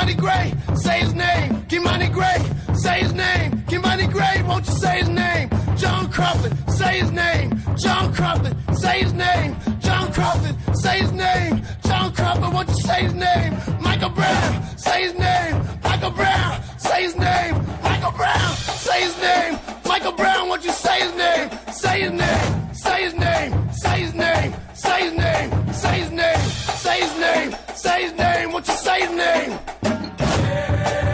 Kimani Gray, say his name. Kimani Gray, say his name. Kimani Gray, won't you say his name? John Crawford, say his name. John Crawford, say his name. John Crawford, say his name. John Crawford, won't you say his name? Michael Brown, say his name. Michael Brown, say his name. Michael Brown, say his name. Michael Brown, won't you say his name? Say his name. Say his name. Say his name. Say his name. Say his name. Say his name. Say his name. Won't you say his name? Música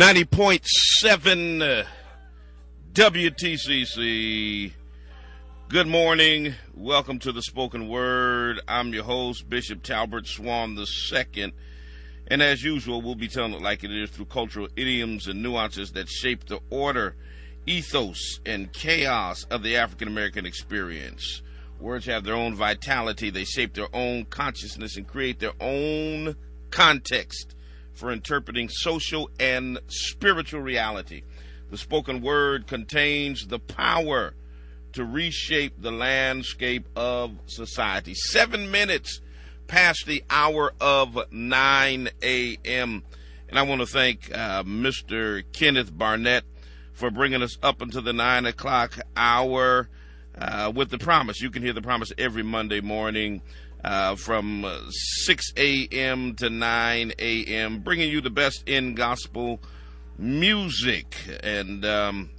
90.7 uh, WTCC. Good morning. Welcome to the spoken word. I'm your host, Bishop Talbert Swan II. And as usual, we'll be telling it like it is through cultural idioms and nuances that shape the order, ethos, and chaos of the African American experience. Words have their own vitality, they shape their own consciousness and create their own context for interpreting social and spiritual reality. The spoken word contains the power to reshape the landscape of society. Seven minutes past the hour of 9 a.m. And I want to thank uh, Mr. Kenneth Barnett for bringing us up into the 9 o'clock hour uh, with the promise. You can hear the promise every Monday morning uh, from uh, 6 a.m. to 9 a.m., bringing you the best in gospel music. And um,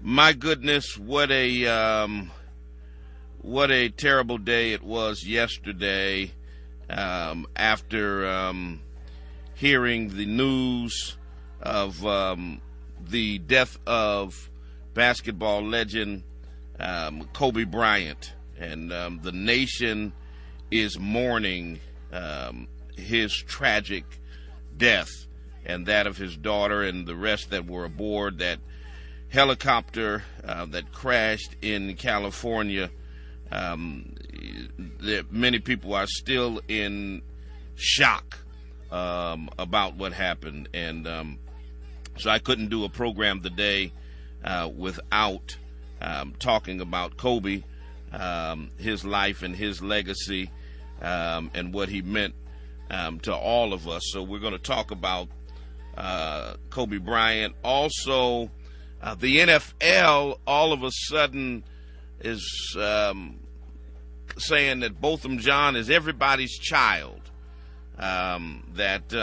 my goodness, what a um, what a terrible day it was yesterday um, after um, hearing the news of um, the death of basketball legend um, Kobe Bryant, and um, the nation is mourning um, his tragic death and that of his daughter and the rest that were aboard that helicopter uh, that crashed in California. Um, many people are still in shock um, about what happened, and um, so I couldn't do a program today uh, without um, talking about Kobe, um, his life and his legacy, um, and what he meant um, to all of us. So we're going to talk about uh, Kobe Bryant. Also, uh, the NFL all of a sudden is um, saying that Botham Jean is everybody's child. Um, that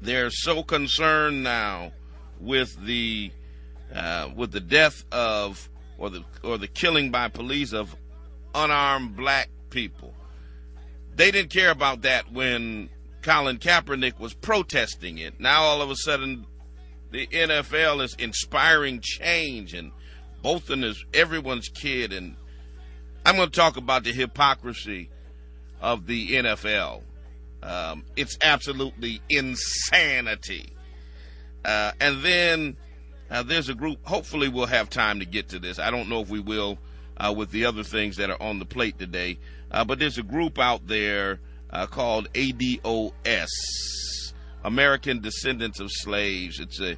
they're so concerned now with the uh, with the death of or the or the killing by police of unarmed black people. They didn't care about that when Colin Kaepernick was protesting it. Now all of a sudden the NFL is inspiring change and Botham is everyone's kid and I'm going to talk about the hypocrisy of the NFL. Um, it's absolutely insanity. Uh, and then uh, there's a group, hopefully, we'll have time to get to this. I don't know if we will uh, with the other things that are on the plate today. Uh, but there's a group out there uh, called ADOS, American Descendants of Slaves. It's a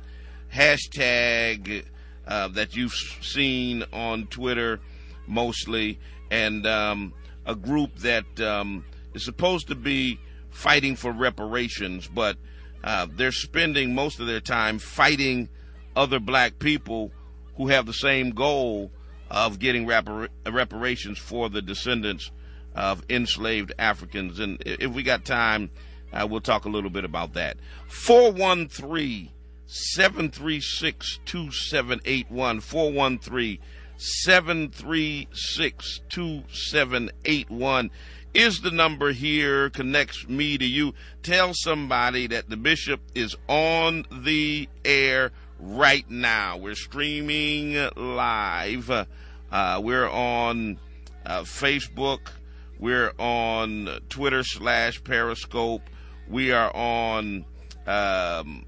hashtag uh, that you've seen on Twitter mostly, and um, a group that um, is supposed to be fighting for reparations, but uh, they're spending most of their time fighting other black people who have the same goal of getting repar- reparations for the descendants of enslaved Africans. And if we got time, uh, we'll talk a little bit about that. 413 736 2781. 413 736 2781 is the number here, connects me to you. Tell somebody that the bishop is on the air right now. We're streaming live. Uh, we're on uh, Facebook. We're on Twitter slash Periscope. We are on um,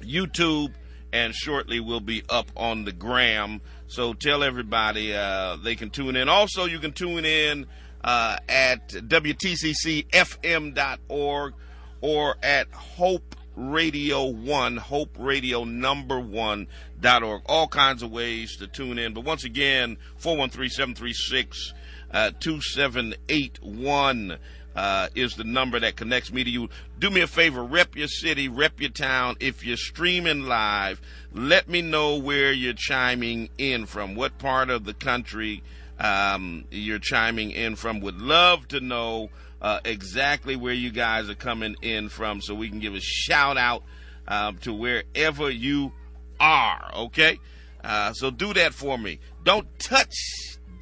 YouTube, and shortly we'll be up on the gram. So tell everybody uh, they can tune in. Also, you can tune in uh, at WTCCFM.org or at Hope Radio One, Hope Radio Number One dot org. All kinds of ways to tune in. But once again, 413 736 uh, 2781 uh, is the number that connects me to you. Do me a favor, rep your city, rep your town. If you're streaming live, let me know where you're chiming in from, what part of the country um, you're chiming in from. Would love to know uh, exactly where you guys are coming in from so we can give a shout out um, to wherever you are, okay? Uh, so do that for me. Don't touch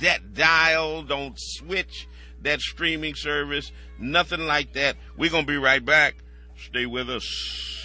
that dial, don't switch that streaming service, nothing like that. We're going to be right back. Stay with us.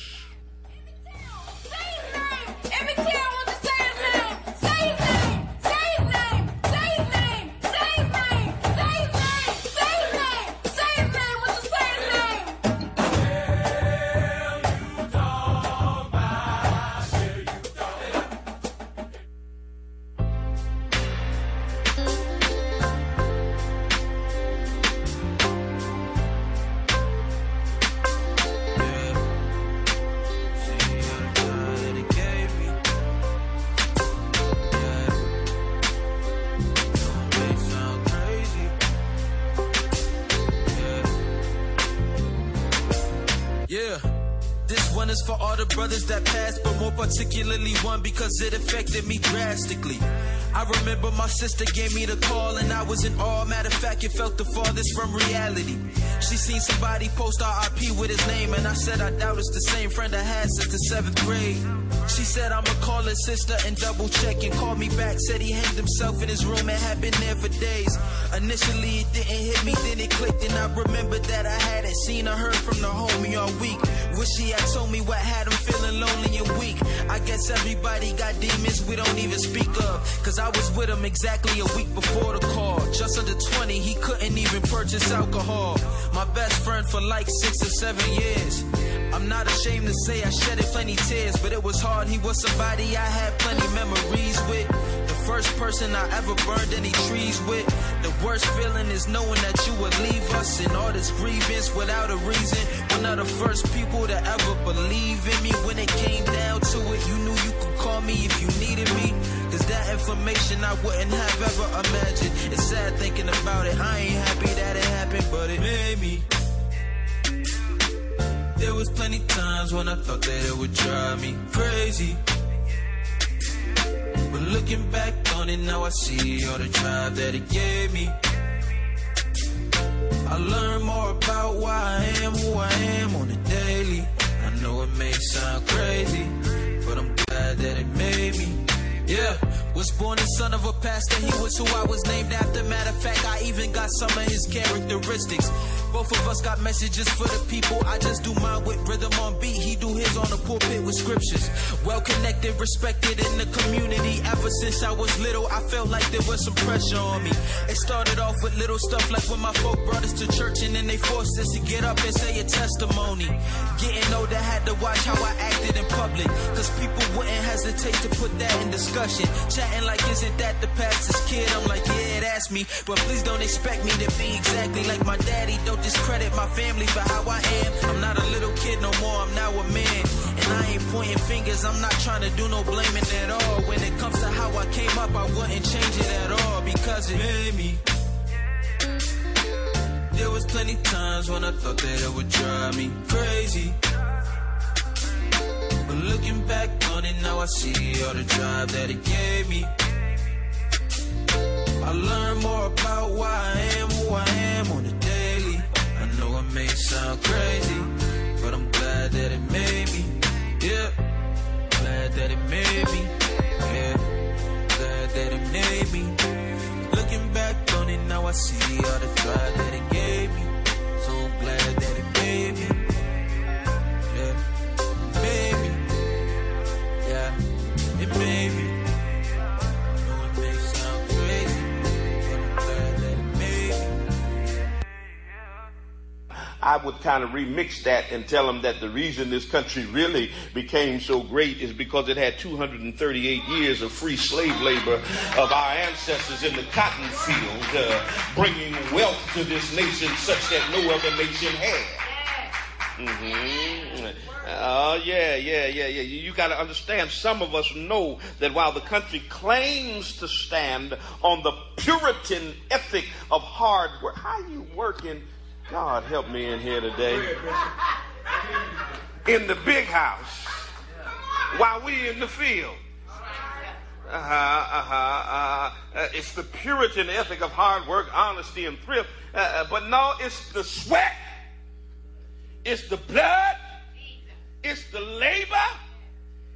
Particularly one because it affected me drastically. I remember my sister gave me the call and I was in awe. Matter of fact, it felt the farthest from reality. She seen somebody post RIP with his name and I said I doubt it's the same friend I had since the seventh grade. She said I'ma call her sister and double check and called me back. Said he hanged himself in his room and had been there for days. Initially it didn't hit me, then it clicked and I remembered that I hadn't seen or heard from the homie all week. Wish he had told me what had him feeling lonely and weak. I guess everybody got demons we don't even speak of. Cause I was with him exactly a week before the call. Just under 20, he couldn't even purchase alcohol. My best friend for like six or seven years. I'm not ashamed to say I shedded plenty tears, but it was hard. He was somebody I had plenty memories with. The first person I ever burned any trees with. The worst feeling is knowing that you would leave us in all this grievance without a reason. One of the first people to ever believe in me when it came down to it. You knew you could call me if you needed me. Cause that information I wouldn't have ever imagined. It's sad thinking about it. I ain't happy that it happened, but it made me. There was plenty times when I thought that it would drive me crazy. But looking back on it now, I see all the drive that it gave me. I learned more about why I am who I am on a daily. I know it may sound crazy, but I'm glad that it made me. Yeah, was born the son of a pastor. He was who I was named after. Matter of fact, I even got some of his characteristics. Both of us got messages for the people. I just do mine with rhythm on beat. He do his on the pulpit with scriptures. Well connected, respected in the community. Ever since I was little, I felt like there was some pressure on me. It started off with little stuff like when my folk brought us to church and then they forced us to get up and say a testimony. Getting older, had to watch how I acted in public. Cause people wouldn't hesitate to put that in discussion. Chatting like, isn't that the pastor's kid? I'm like, yeah, that's me. But please don't expect me to be exactly like my daddy. Don't discredit my family for how I am. I'm not a little kid no more, I'm now a man. And I ain't pointing fingers, I'm not trying to do no blaming at all. When it comes to how I came up, I wouldn't change it at all because it made me. There was plenty times when I thought that it would drive me crazy. But looking back on it now, I see all the drive that it gave me. I learned more about why I am who I am on a may sound crazy, but I'm glad that it made me. Yeah, glad that it made me. Yeah, glad that it made me. Looking back on it now, I see all the drive that it gave me. So I'm glad that it made me. Yeah, made me. Yeah, it made me. I would kind of remix that and tell them that the reason this country really became so great is because it had 238 years of free slave labor of our ancestors in the cotton field, uh, bringing wealth to this nation such that no other nation had. hmm Oh yeah, yeah, yeah, yeah. You, you got to understand. Some of us know that while the country claims to stand on the Puritan ethic of hard work, how you working? God help me in here today. In the big house, while we in the field. Uh-huh, uh-huh, uh-huh. Uh, it's the Puritan ethic of hard work, honesty, and thrift. Uh, uh, but no, it's the sweat, it's the blood, it's the labor,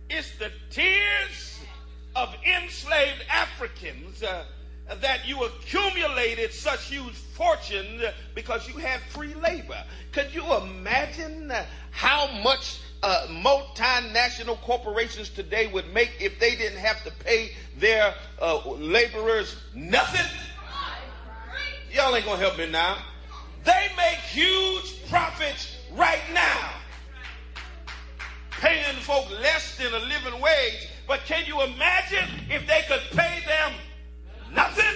it's the tears of enslaved Africans uh, that you accumulated such huge fortune because you had free labor. Could you imagine how much uh, multinational corporations today would make if they didn't have to pay their uh, laborers nothing? Y'all ain't gonna help me now. They make huge profits right now paying folk less than a living wage. But can you imagine if they could pay them nothing?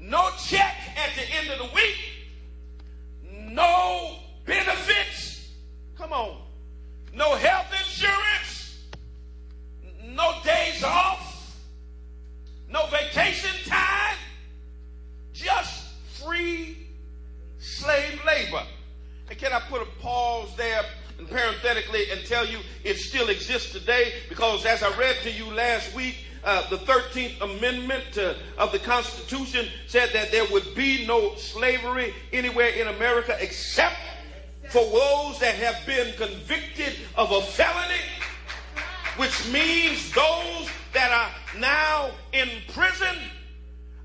No check at the end of the week, no benefits. Come on. No health insurance, no days off, no vacation time, just free slave labor. And can I put a pause there and parenthetically and tell you it still exists today because as I read to you last week, uh, the 13th Amendment uh, of the Constitution said that there would be no slavery anywhere in America except for those that have been convicted of a felony, which means those that are now in prison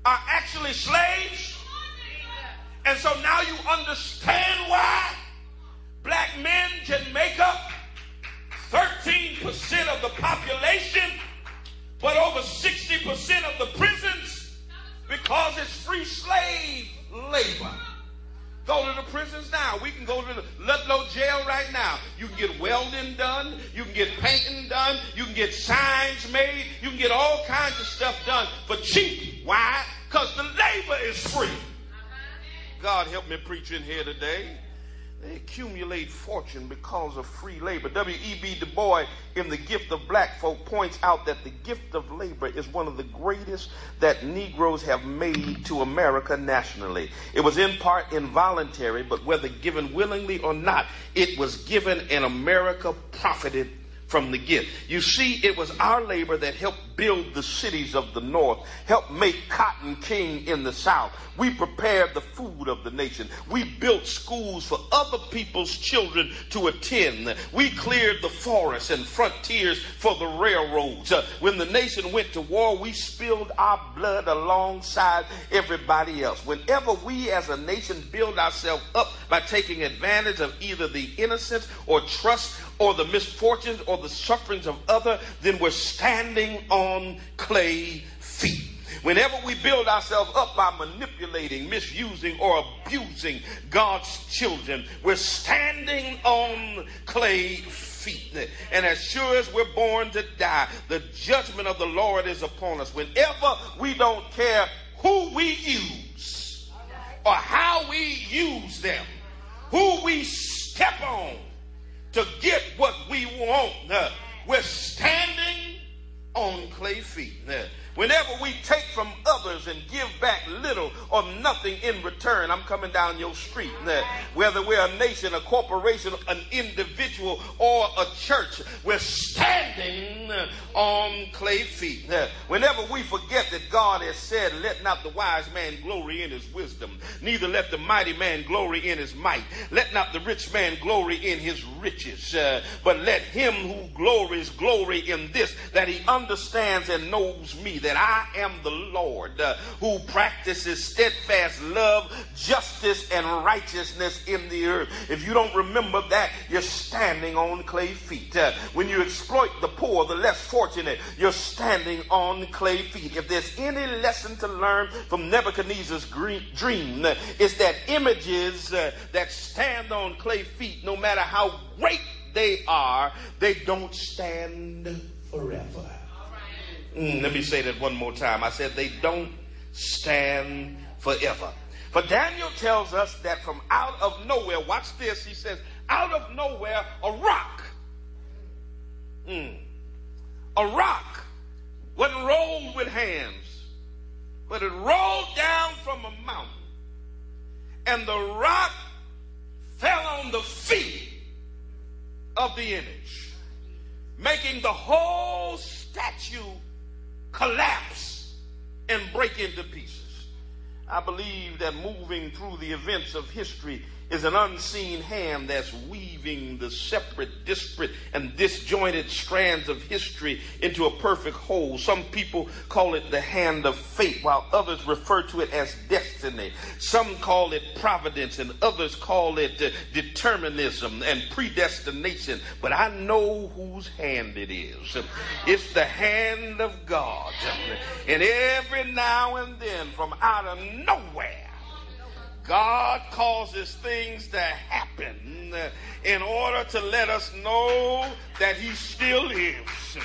are actually slaves. And so now you understand why black men can make up 13% of the population, but over 60% of the prisons because it's free slave labor. Go to the prisons now. We can go to the Ludlow jail right now. You can get welding done. You can get painting done. You can get signs made. You can get all kinds of stuff done for cheap. Why? Because the labor is free. God help me preach in here today. They accumulate fortune because of free labor. W.E.B. Du Bois, in The Gift of Black Folk, points out that the gift of labor is one of the greatest that Negroes have made to America nationally. It was in part involuntary, but whether given willingly or not, it was given, and America profited from the gift. You see, it was our labor that helped build the cities of the North, helped make cotton king in the South. We prepared the food of the nation. We built schools for other people's children to attend. We cleared the forests and frontiers for the railroads. Uh, when the nation went to war, we spilled our blood alongside everybody else. Whenever we as a nation build ourselves up by taking advantage of either the innocence or trust or the misfortunes or the sufferings of other, then we're standing on clay feet. Whenever we build ourselves up by manipulating, misusing, or abusing God's children, we're standing on clay feet. And as sure as we're born to die, the judgment of the Lord is upon us. Whenever we don't care who we use or how we use them, who we step on, to get what we want. We're standing on clay feet. Whenever we take from others and give back little or nothing in return, I'm coming down your street. Uh, whether we're a nation, a corporation, an individual, or a church, we're standing on clay feet. Uh, whenever we forget that God has said, Let not the wise man glory in his wisdom, neither let the mighty man glory in his might, let not the rich man glory in his riches, uh, but let him who glories glory in this, that he understands and knows me, that I am the Lord uh, who practices steadfast love, justice, and righteousness in the earth. If you don't remember that, you're standing on clay feet. Uh, when you exploit the poor, the less fortunate, you're standing on clay feet. If there's any lesson to learn from Nebuchadnezzar's dream, uh, it's that images that stand on clay feet, no matter how great they are, they don't stand forever. Mm, let me say that one more time. I said they don't stand forever. For Daniel tells us that from out of nowhere, watch this, he says, out of nowhere, a rock. Mm, a rock wasn't rolled with hands, but it rolled down from a mountain. And the rock fell on the feet of the image, making the whole statue collapse and break into pieces. I believe that moving through the events of history is an unseen hand that's weaving the separate, disparate, and disjointed strands of history into a perfect whole. Some people call it the hand of fate, while others refer to it as destiny. Some call it providence, and others call it uh, determinism and predestination. But I know whose hand it is. It's the hand of God. And every now and then, from out of nowhere, God causes things to happen in order to let us know that He still lives,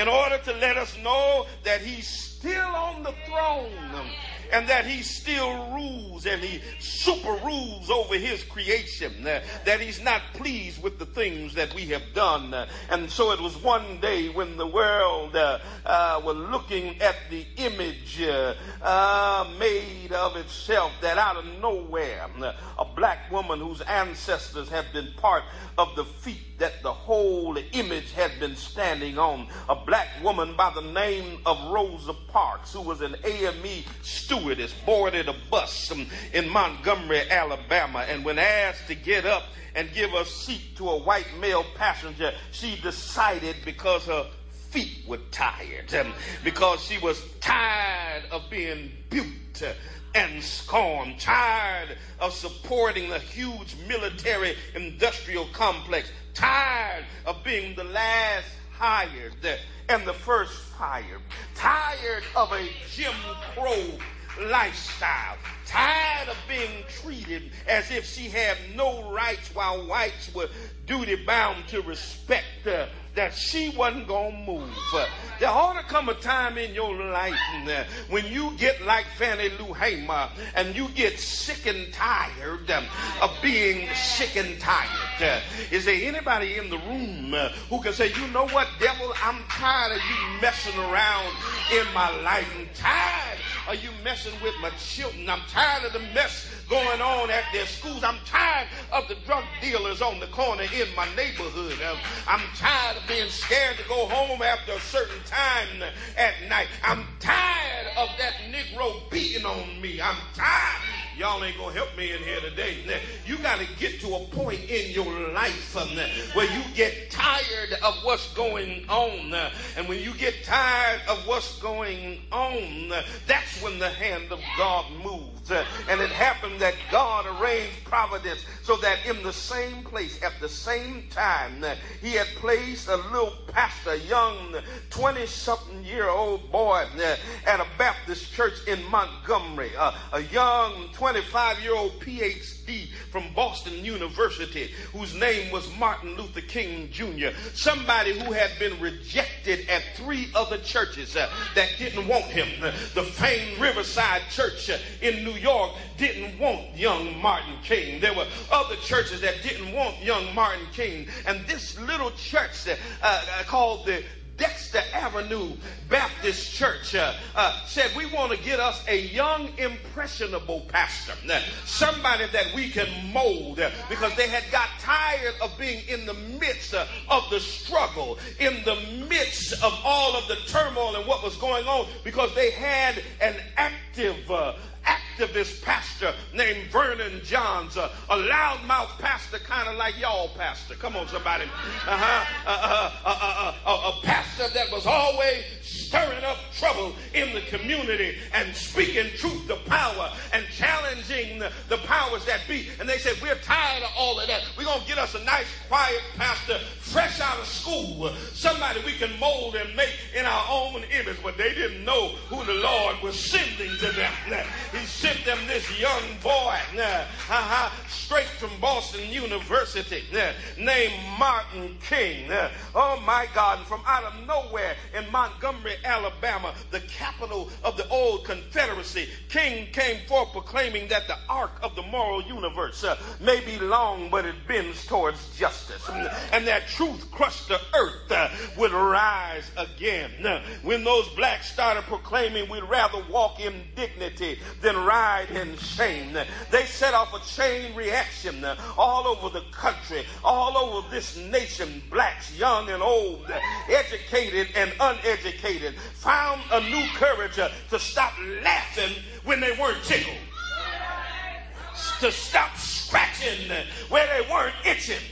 in order to let us know that He's still on the throne, and that he still rules and he super rules over his creation, uh, that he's not pleased with the things that we have done. Uh, and so it was one day when the world uh, uh, was looking at the image uh, uh, made of itself that out of nowhere, a black woman whose ancestors have been part of the feet that the whole image had been standing on, a black woman by the name of Rosa Parks, who was an AME stewardess, boarded a bus in Montgomery, Alabama, and when asked to get up and give a seat to a white male passenger, she decided because her feet were tired, because she was tired of being buked and scorned, tired of supporting the huge military industrial complex, tired of being the last hired and the first fired, tired of a Jim Crow lifestyle, tired of being treated as if she had no rights while whites were duty bound to respect her that she wasn't going to move. There ought to come a time in your life uh, when you get like Fannie Lou Hamer and you get sick and tired um, of being sick and tired. Uh, is there anybody in the room uh, who can say, you know what, devil, I'm tired of you messing around in my life. I'm tired are you messing with my children? I'm tired of the mess going on at their schools. I'm tired of the drug dealers on the corner in my neighborhood. Um, I'm tired of being scared to go home after a certain time at night. I'm tired of that Negro beating on me. I'm tired. Y'all ain't gonna help me in here today. You got to get to a point in your life um, where you get tired of what's going on. Uh, and when you get tired of what's going on, uh, that's when the hand of God moves. And it happened that God arranged providence so that in the same place at the same time, he had placed a little pastor, a young 20 something year old boy at a Baptist church in Montgomery, a young 25 year old PhD from Boston University, whose name was Martin Luther King Jr., somebody who had been rejected at three other churches uh, that didn't want him. The famed Riverside Church uh, in New York didn't want young Martin King. There were other churches that didn't want young Martin King. And this little church uh, uh called the Dexter Avenue Baptist Church uh, uh, said, We want to get us a young, impressionable pastor, somebody that we can mold uh, because they had got tired of being in the midst uh, of the struggle, in the midst of all of the turmoil and what was going on because they had an active, uh, activist pastor named Vernon Johns, a, a loudmouth pastor, kind of like y'all pastor. Come on, somebody. Uh-huh. Uh, uh, uh, a pastor that was always stirring up trouble in the community and speaking truth to power and challenging the, the powers that be. And they said, We're tired of all of that. We're going to get us a nice, quiet pastor, fresh out of school, somebody we can mold and make in our own image. But they didn't know who the Lord was sending to them. He sent them this young boy, uh, straight from Boston University, named Martin King. Oh my God, and from out of nowhere in Montgomery, Alabama, the capital of the old Confederacy, King came forth proclaiming that the arc of the moral universe uh, may be long, but it bends towards justice. And that truth crushed the earth uh, would rise again. Uh, when those blacks started proclaiming we'd rather walk in dignity than ride in shame, they set off a chain reaction all over the country, all over this nation, blacks, young and old, educated and uneducated, found a new courage to stop laughing when they weren't tickled, to stop scratching where they weren't itching,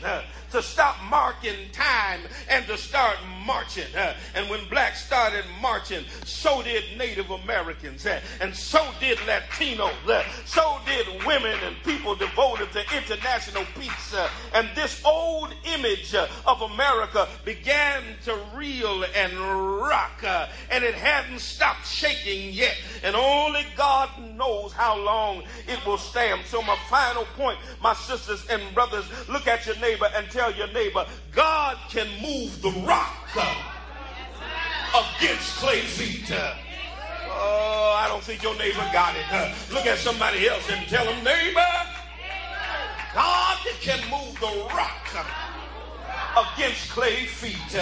to stop marking time and to start marching. And when blacks started marching, so did Native Americans, and so did Latinos, so did women and people devoted to international peace. And this old image of America began to reel and rock, and it hadn't stopped shaking yet. And only God knows how long it will stand. So, my final point, my sisters and brothers, look at your neighbor and tell your neighbor, God can move the rock against clay feet. Oh, I don't think your neighbor got it. Look at somebody else and tell them, neighbor, God can move the rock against clay feet.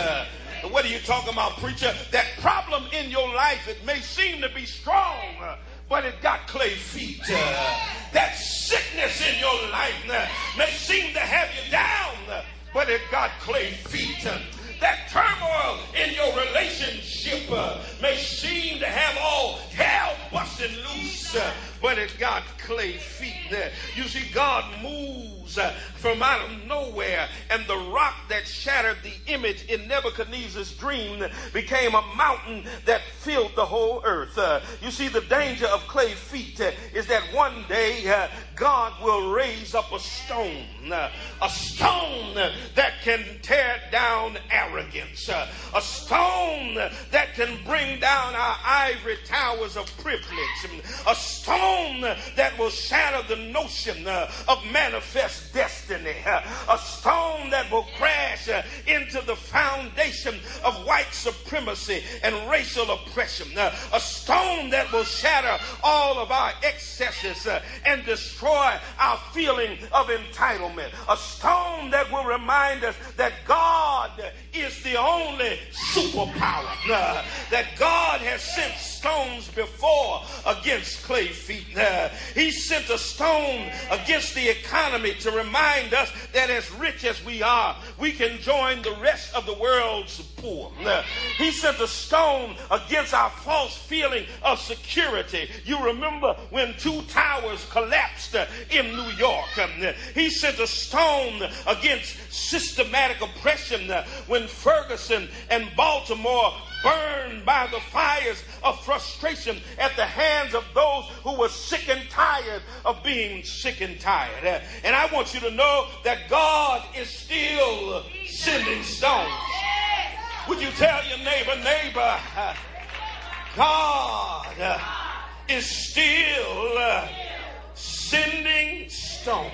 What are you talking about, preacher? That problem in your life, it may seem to be strong, but it got clay feet. Uh, that sickness in your life uh, may seem to have you down, uh, but it got clay feet. Uh, that turmoil in your relationship uh, may seem to have all hell busting loose, uh, but it got clay feet. You see, God moves uh, from out of nowhere, and the rock that shattered the image in Nebuchadnezzar's dream became a mountain that filled the whole earth. Uh, you see, the danger of clay feet uh, is that one day God will raise up a stone, a stone that can tear down arrogance, a stone that can bring down our ivory towers of privilege, a stone that will shatter the notion uh, of manifest destiny, a stone that will crash uh, into the foundation of white supremacy and racial oppression, uh, a stone that will shatter all of our excesses and destroy our feeling of entitlement, a stone that will remind us that God is the only superpower, that God has sent stones before against clay feet. Uh, he sent a stone against the economy to remind us that as rich as we are, we can join the rest of the world's poor. Uh, he sent a stone against our false feeling of security. You remember when two towers collapsed uh, in New York. Um, he sent a stone against systematic oppression when Ferguson and Baltimore burned by the fires of frustration at the hands of those who were sick and tired of being sick and tired. Uh, and I want you to know that God is still sending stones. Would you tell your neighbor, neighbor, God uh, is still uh, sending stones.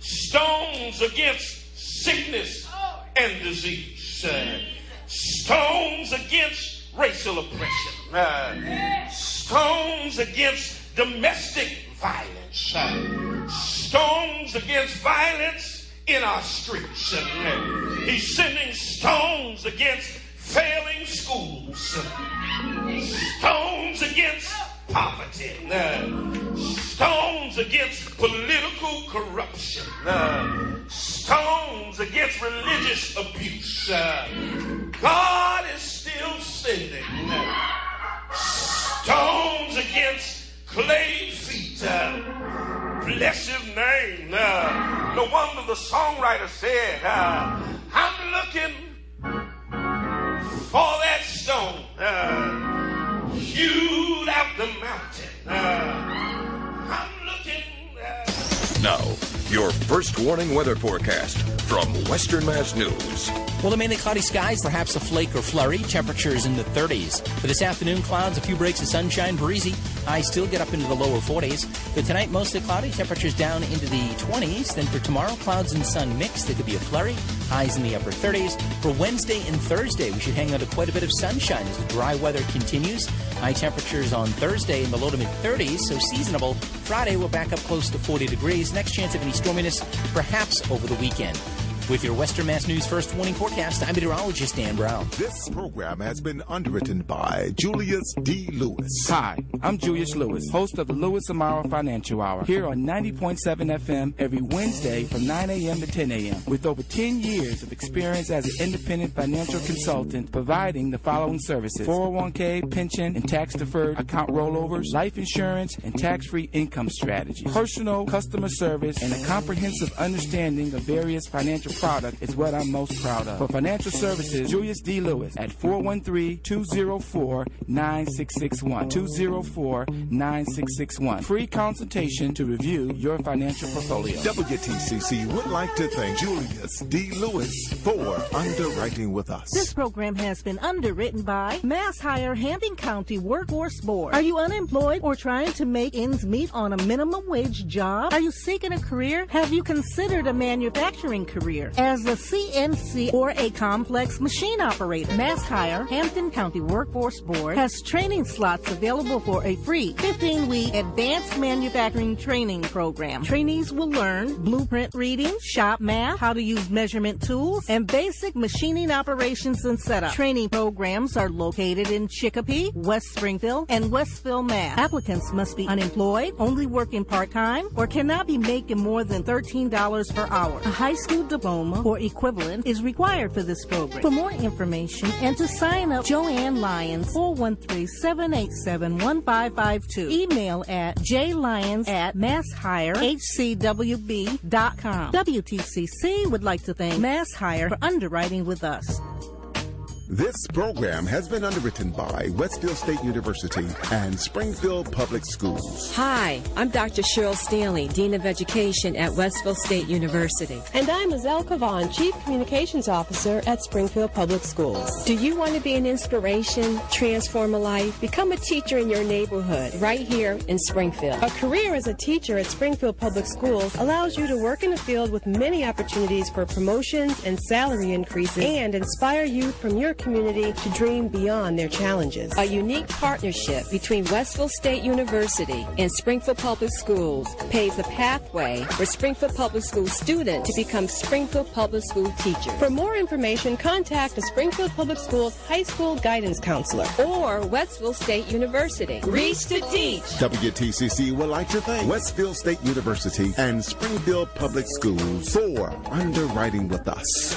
Stones against sickness and disease. Stones against racial oppression. Uh, stones against domestic violence. Uh, stones against violence in our streets. Uh, he's sending stones against failing schools. Stones against poverty. Stones against political corruption. Stones against religious abuse. God is still sending stones against clay feet. Bless his name. No wonder the songwriter said, I'm looking for that stone. Uh, hewed out the mountain. Uh, I'm looking. Uh, Now, your first warning weather forecast from Western Mass News. Well, the mainly cloudy skies, perhaps a flake or flurry. Temperatures in the 30s. For this afternoon, clouds, a few breaks of sunshine, breezy. Highs still get up into the lower 40s. For tonight, mostly cloudy. Temperatures down into the 20s. Then for tomorrow, clouds and sun mixed. There could be a flurry. Highs in the upper 30s. For Wednesday and Thursday, we should hang on to quite a bit of sunshine as the dry weather continues. High temperatures on Thursday in the low to mid 30s, so seasonable. Friday, we're back up close to 40 degrees. Next chance of any storminess, perhaps over the weekend. With your Western Mass News First Warning Forecast, I'm meteorologist Dan Brown. This program has been underwritten by Julius D. Lewis. Hi, I'm Julius Lewis, host of the Lewis Amaro Financial Hour, here on 90.7 FM every Wednesday from 9 a.m. to 10 a.m. With over 10 years of experience as an independent financial consultant, providing the following services 401k, pension, and tax deferred account rollovers, life insurance, and tax free income strategies. Personal customer service and a comprehensive understanding of various financial products is what I'm most proud of. For financial services, Julius D. Lewis at 413-204-9661. 204-9661. Free consultation to review your financial portfolio. WTCC would like to thank Julius D. Lewis for underwriting with us. This program has been underwritten by Mass Hire Hampden County Workforce Board. Are you unemployed or trying to make ends meet on a minimum wage job? Are you seeking a career? Have you considered a manufacturing career? Career as a CNC or a complex machine operator. Mass Hire Hampden County Workforce Board has training slots available for a free 15-week advanced manufacturing training program. Trainees will learn blueprint reading, shop math, how to use measurement tools, and basic machining operations and setup. Training programs are located in Chicopee, West Springfield, and Westfield, Mass. Applicants must be unemployed, only working part-time, or cannot be making more than $13 per hour. A high school diploma or equivalent is required for this program. For more information and to sign up, Joanne Lyons, 413-787-1552. Email at jlyons at masshirehcwb.com. WTCC would like to thank Mass Hire for underwriting with us. This program has been underwritten by Westfield State University and Springfield Public Schools. Hi, I'm Dr. Cheryl Stanley, Dean of Education at Westfield State University. And I'm Azell Cavaan, Chief Communications Officer at Springfield Public Schools. Do you want to be an inspiration, transform a life, become a teacher in your neighborhood, right here in Springfield? A career as a teacher at Springfield Public Schools allows you to work in a field with many opportunities for promotions and salary increases and inspire youth from your community to dream beyond their challenges. A unique partnership between Westfield State University and Springfield Public Schools paves a pathway for Springfield Public School students to become Springfield Public School teachers. For more information, contact the Springfield Public Schools High School Guidance Counselor or Westfield State University. Reach to teach. WTCC would like to thank Westfield State University and Springfield Public Schools for underwriting with us.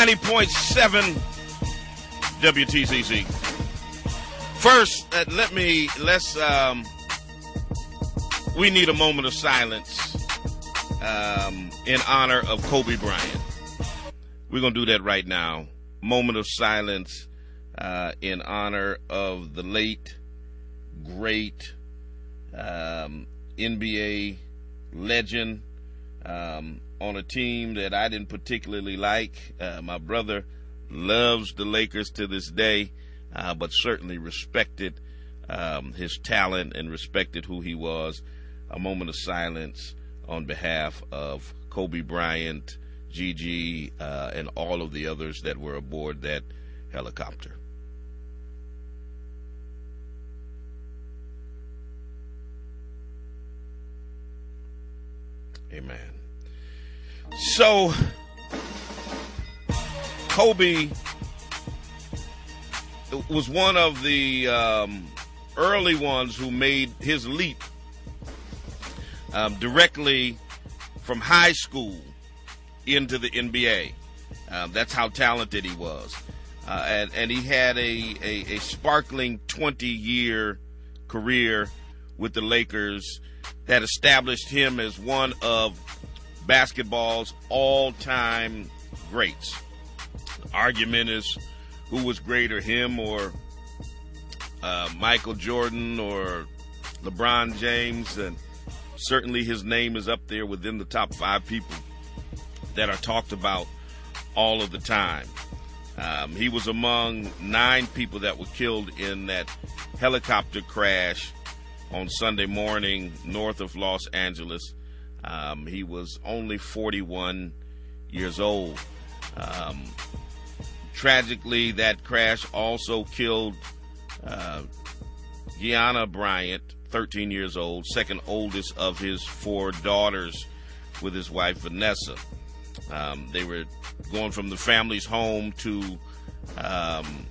Ninety point seven WTCC. First, uh, let me let's um, we need a moment of silence um, in honor of Kobe Bryant. We're gonna do that right now. Moment of silence uh, in honor of the late, great um, NBA legend um, on a team that I didn't particularly like. Uh, my brother loves the Lakers to this day, uh, but certainly respected um, his talent and respected who he was. A moment of silence on behalf of Kobe Bryant, Gigi, uh, and all of the others that were aboard that helicopter. Amen. So, Kobe was one of the um, early ones who made his leap um, directly from high school into the NBA. Um, that's how talented he was. Uh, and, and he had a, a, a sparkling 20 year career with the Lakers that established him as one of basketball's all time greats. Argument is who was greater, him or uh, Michael Jordan or LeBron James, and certainly his name is up there within the top five people that are talked about all of the time. Um, he was among nine people that were killed in that helicopter crash on Sunday morning north of Los Angeles. Um, he was only 41 years old. Um, tragically, that crash also killed uh, Gianna Bryant, 13 years old, second oldest of his four daughters, with his wife Vanessa. Um, they were going from the family's home to um,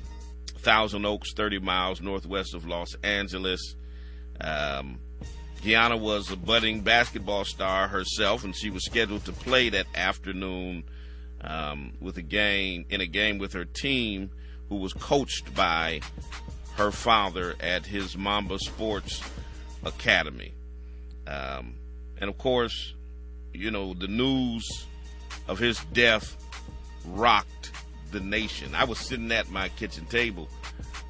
Thousand Oaks, 30 miles northwest of Los Angeles. Um, Gianna was a budding basketball star herself, and she was scheduled to play that afternoon um, with a game in a game with her team, who was coached by her father at his Mamba Sports Academy. Um, and of course, you know the news of his death rocked the nation. I was sitting at my kitchen table,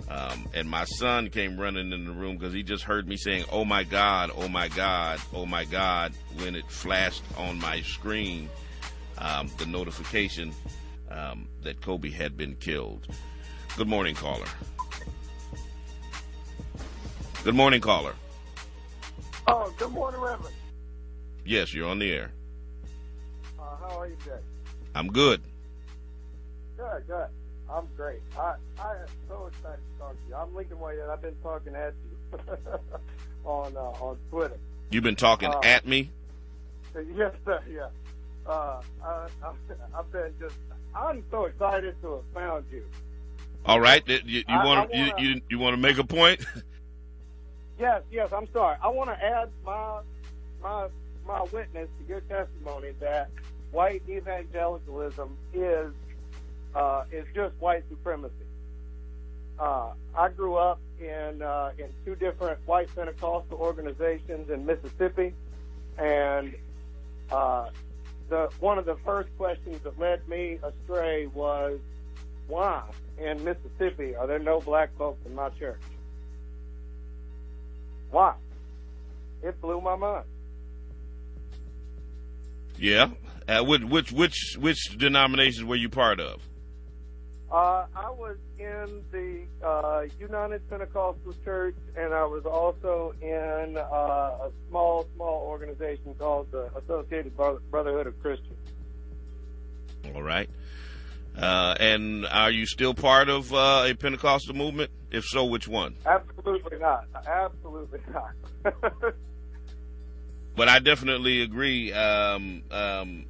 um, and my son came running in the room because he just heard me saying, "Oh my God, oh my God, oh my God!" when it flashed on my screen um, the notification um, that Kobe had been killed. Good morning, caller. Good morning, caller. Oh, good morning, Reverend. Yes, you're on the air. Uh, how are you today? I'm good. Good, good. I'm great. I I am so excited to talk to you. I'm Lincoln White, and I've been talking at you on uh, on Twitter. You've been talking Uh, at me. Yes, sir. Yeah. Uh, I, I, I've been just. I'm so excited to have found you. All right, you, you want I you, you you want to make a point? Yes, yes. I'm sorry. I want to add my my my witness to your testimony that white evangelicalism is uh, is just white supremacy. Uh, I grew up in uh, in two different white Pentecostal organizations in Mississippi, and uh, the one of the first questions that led me astray was, "Why in Mississippi are there no black folks in my church?" Why? It blew my mind. yeah. Uh, which which which which denominations were you part of? Uh, I was in the uh, United Pentecostal Church, and I was also in uh, a small, small organization called the Associated Brotherhood of Christians. All right. Uh, and are you still part of uh, a Pentecostal movement? If so, which one? Absolutely not. Absolutely not. But I definitely agree. Um, um,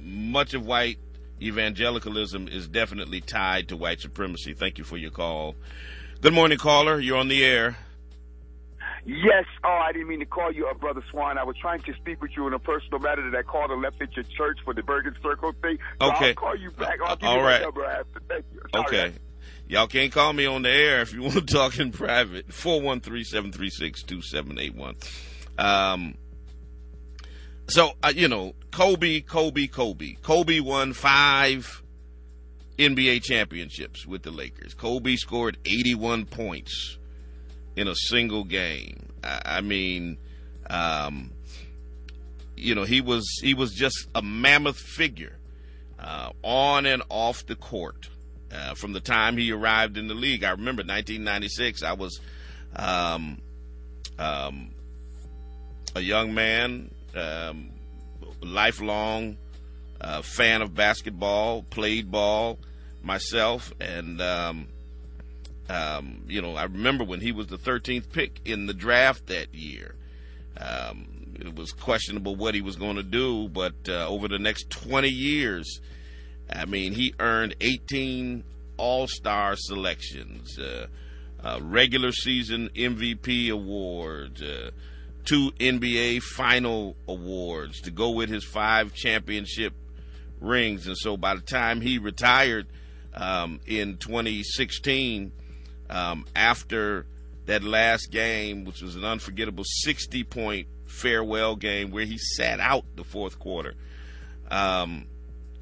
much of white evangelicalism is definitely tied to white supremacy. Thank you for your call. Good morning, caller. You're on the air. Yes. Oh, I didn't mean to call you, uh, Brother Swan. I was trying to speak with you in a personal matter that I called and left at your church for the Bergen Circle thing. So Okay. I'll call you back. I'll give All you right. number after. Thank you. Sorry. Okay. Y'all can't call me on the air if you want to talk in private. 413-736-2781. Um, so, uh, you know, Kobe, Kobe, Kobe. Kobe won five NBA championships with the Lakers. Kobe scored 81 points in a single game. I, I mean, um, you know, he was he was just a mammoth figure uh, on and off the court. Uh, from the time he arrived in the league, I remember 1996. I was um, um, a young man, um, lifelong uh, fan of basketball, played ball myself, and um, um, you know I remember when he was the 13th pick in the draft that year. Um, it was questionable what he was going to do, but uh, over the next 20 years, I mean, he earned 18 All Star selections, uh, uh, regular season MVP awards, uh, two NBA Final awards to go with his five championship rings. And so by the time he retired um, in 2016, um, after that last game, which was an unforgettable 60 point farewell game where he sat out the fourth quarter. Um,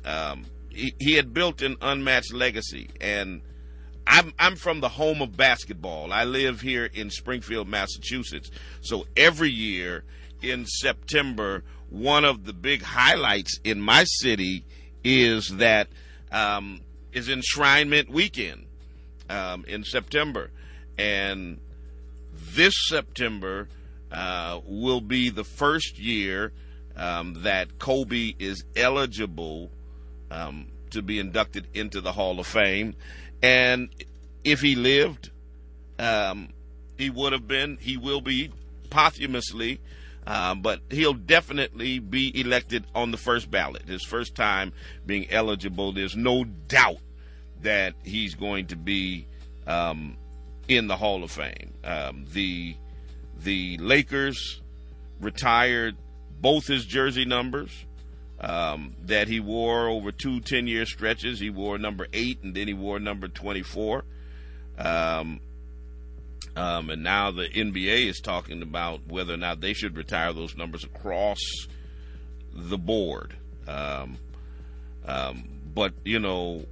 um, he, he had built an unmatched legacy, and I'm I'm from the home of basketball. I live here in Springfield, Massachusetts. So every year in September, one of the big highlights in my city is that um, is enshrinement weekend um, in September, and this September uh, will be the first year um, that Kobe is eligible um, to be inducted into the Hall of Fame. And if he lived, um, he would have been, he will be posthumously, uh, but he'll definitely be elected on the first ballot. His first time being eligible. There's no doubt that he's going to be um, in the Hall of Fame. Um, the the Lakers retired both his jersey numbers um, that he wore over two 10 year stretches. He wore number eight and then he wore number 24. Um, um, and now the NBA is talking about whether or not they should retire those numbers across the board. Um, um, but, you know,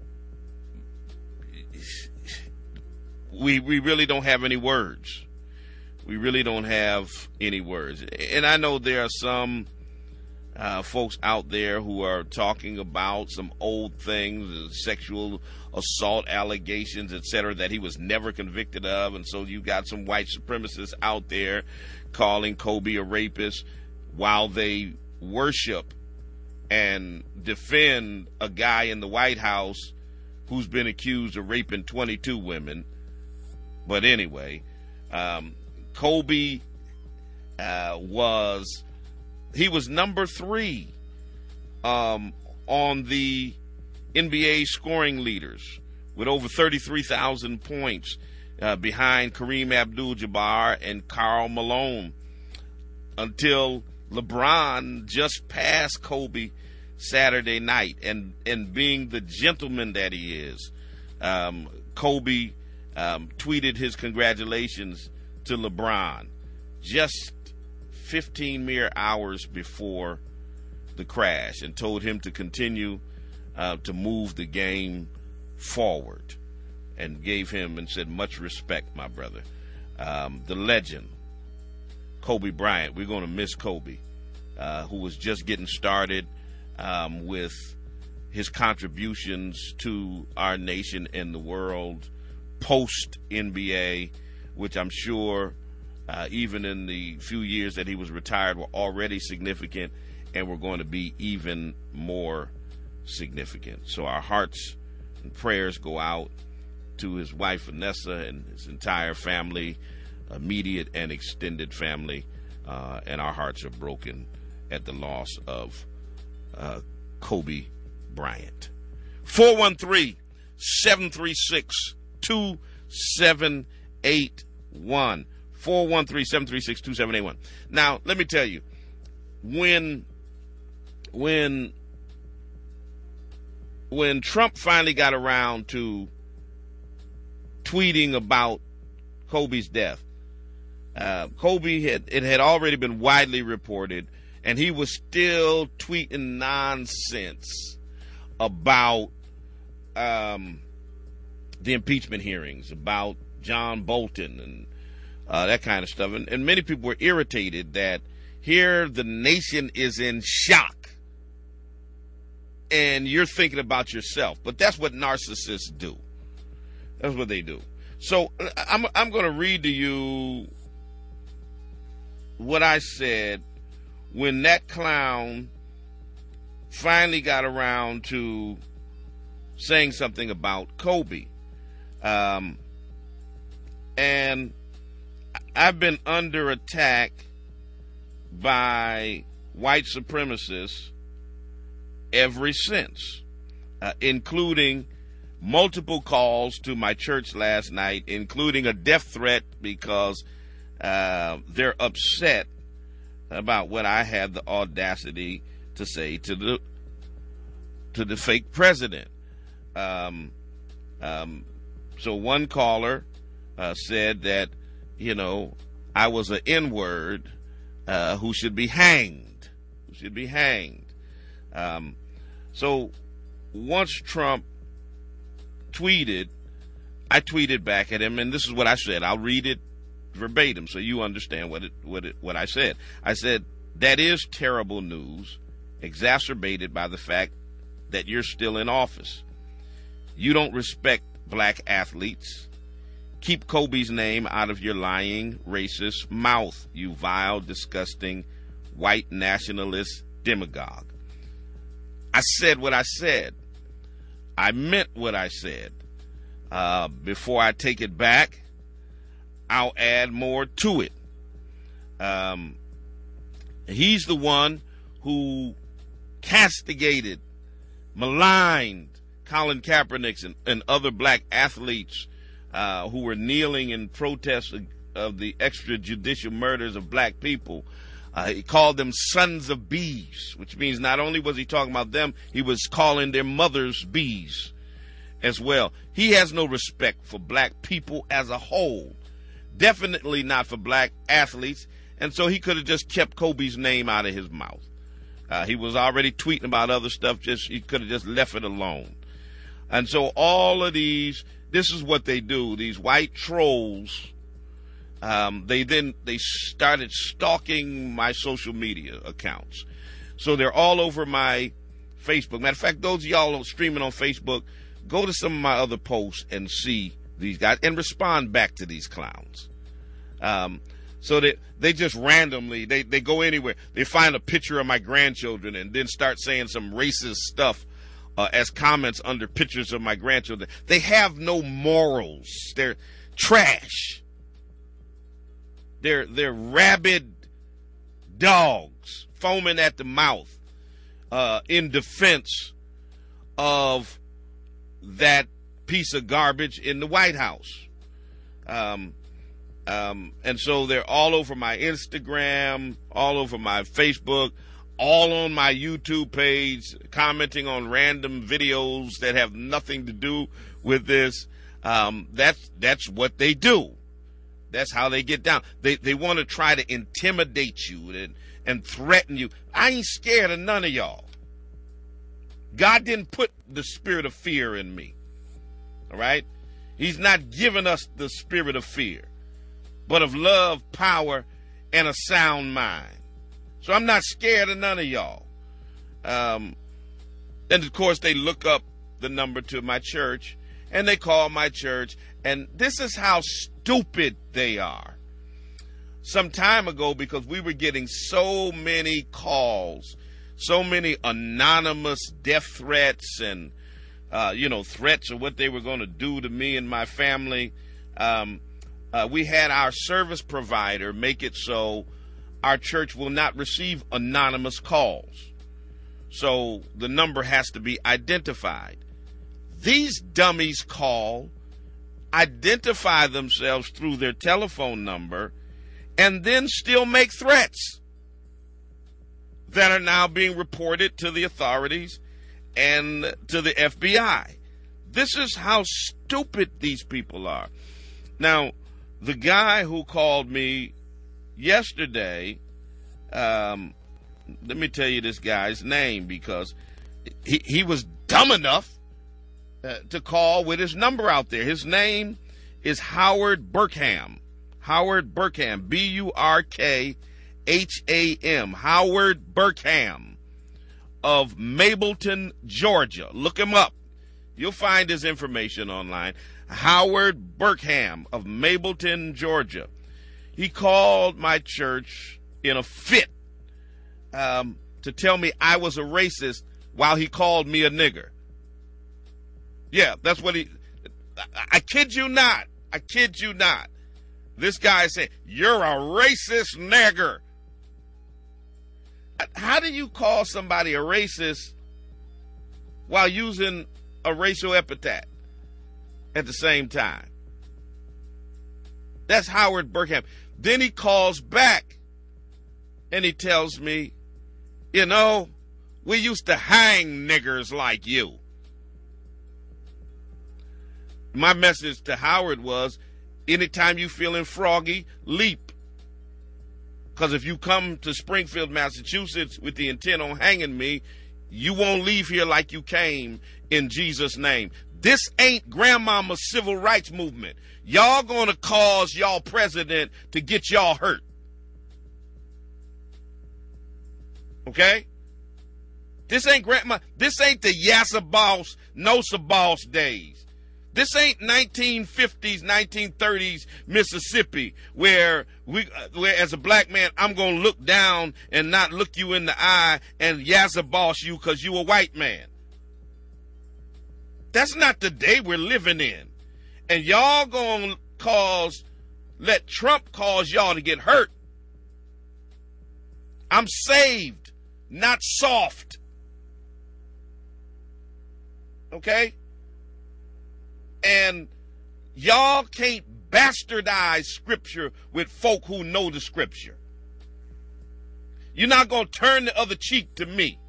we we really don't have any words. We really don't have any words. And I know there are some uh, folks out there who are talking about some old things, uh, sexual assault allegations, etc., that he was never convicted of. And so you got some white supremacists out there calling Kobe a rapist while they worship and defend a guy in the White House who's been accused of raping 22 women. But anyway, um, Kobe uh, was he was number three um, on the NBA scoring leaders with over 33,000 points uh, behind Kareem Abdul-Jabbar and Karl Malone until LeBron just passed Kobe Saturday night. And and being the gentleman that he is, um, Kobe um, tweeted his congratulations to LeBron. Just 15 mere hours before the crash and told him to continue uh, to move the game forward and gave him and said much respect my brother. Um, the legend kobe bryant. We're going to miss kobe uh, who was just getting started um, with his contributions to our nation and the world post NBA, which I'm sure, uh, even in the few years that he was retired, were already significant and were going to be even more significant. So our hearts and prayers go out to his wife Vanessa and his entire family, immediate and extended family, uh, and our hearts are broken at the loss of uh, Kobe Bryant. 413 736 2781. 413 736 2781. Now, let me tell you, when, when, when Trump finally got around to tweeting about Kobe's death, uh, Kobe had, it had already been widely reported and he was still tweeting nonsense about um, the impeachment hearings, about John Bolton and uh, that kind of stuff. And, and many people were irritated that here the nation is in shock and you're thinking about yourself. But that's what narcissists do. That's what they do. So I'm, I'm going to read to you what I said when that clown finally got around to saying something about Kobe. Um, and I've been under attack by white supremacists ever since, uh, including multiple calls to my church last night, including a death threat because uh, they're upset about what I had the audacity to say to the to the fake president. Um, um, so one caller uh, said that you know I was an N word uh, who should be hanged, who should be hanged. Um, so once Trump tweeted, I tweeted back at him, and this is what I said. I'll read it verbatim so you understand what it what it what I said. I said that is terrible news, exacerbated by the fact that you're still in office. You don't respect black athletes. Keep Kobe's name out of your lying, racist mouth, you vile, disgusting, white nationalist demagogue. I said what I said. I meant what I said. Uh, before I take it back, I'll add more to it. Um, he's the one who castigated, maligned Colin Kaepernick and, and other black athletes uh, who were kneeling in protest of, the extrajudicial murders of black people. Uh, he called them sons of bees, which means not only was he talking about them, he was calling their mothers bees as well. He has no respect for black people as a whole definitely not for black athletes. And so he could have just kept Kobe's name out of his mouth. Uh, he was already tweeting about other stuff. Just he could have just left it alone. And so all of these, this is what they do. These white trolls, um, they then they started stalking my social media accounts. So they're all over my Facebook. Matter of fact, those of y'all streaming on Facebook, go to some of my other posts and see these guys and respond back to these clowns. Um, so that they just randomly they, they go anywhere. They find a picture of my grandchildren and then start saying some racist stuff uh, as comments under pictures of my grandchildren. They have no morals. They're trash. They're they're rabid dogs foaming at the mouth uh, in defense of that piece of garbage in the White House. Um, um, and so they're all over my Instagram, all over my Facebook, all on my YouTube page, commenting on random videos that have nothing to do with this. Um, that's that's what they do. That's how they get down. They they want to try to intimidate you and and threaten you. I ain't scared of none of y'all. God didn't put the spirit of fear in me. All right? He's not given us the spirit of fear, but of love, power, and a sound mind. So I'm not scared of none of y'all. Um, and of course, they look up the number to my church and they call my church. And this is how stupid they are. Some time ago, because we were getting so many calls, so many anonymous death threats and, uh, you know, threats of what they were going to do to me and my family. Um, uh, we had our service provider make it so our church will not receive anonymous calls. So the number has to be identified. These dummies call, identify themselves through their telephone number, and then still make threats that are now being reported to the authorities and to the FBI. This is how stupid these people are. Now, the guy who called me yesterday, um, let me tell you this guy's name because he, he was dumb enough uh, to call with his number out there. His name is Howard Burkham. Howard Burkham, B U R K H A M. Howard Burkham of Mableton, Georgia. Look him up. You'll find his information online. Howard Burkham of Mableton, Georgia. He called my church in a fit um, to tell me I was a racist while he called me a nigger. Yeah, that's what he. I, I kid you not. I kid you not. This guy said, You're a racist nigger. How do you call somebody a racist while using a racial epithet at the same time? That's Howard Burkham. Then he calls back and he tells me, you know, we used to hang niggers like you. My message to Howard was anytime you feeling froggy, leap. Because if you come to Springfield, Massachusetts with the intent on hanging me, you won't leave here like you came in Jesus' name. This ain't grandmama's civil rights movement. Y'all gonna cause y'all president to get y'all hurt. Okay? This ain't grandma, this ain't the Yassa boss, Nosa boss days. This ain't 1950s, 1930s Mississippi where we, uh, where as a black man, I'm gonna look down and not look you in the eye and Yassa boss you cause you a white man. That's not the day we're living in. And y'all gonna cause, let Trump cause y'all to get hurt. I'm saved, not soft. Okay? And y'all can't bastardize scripture with folk who know the scripture. You're not going to turn the other cheek to me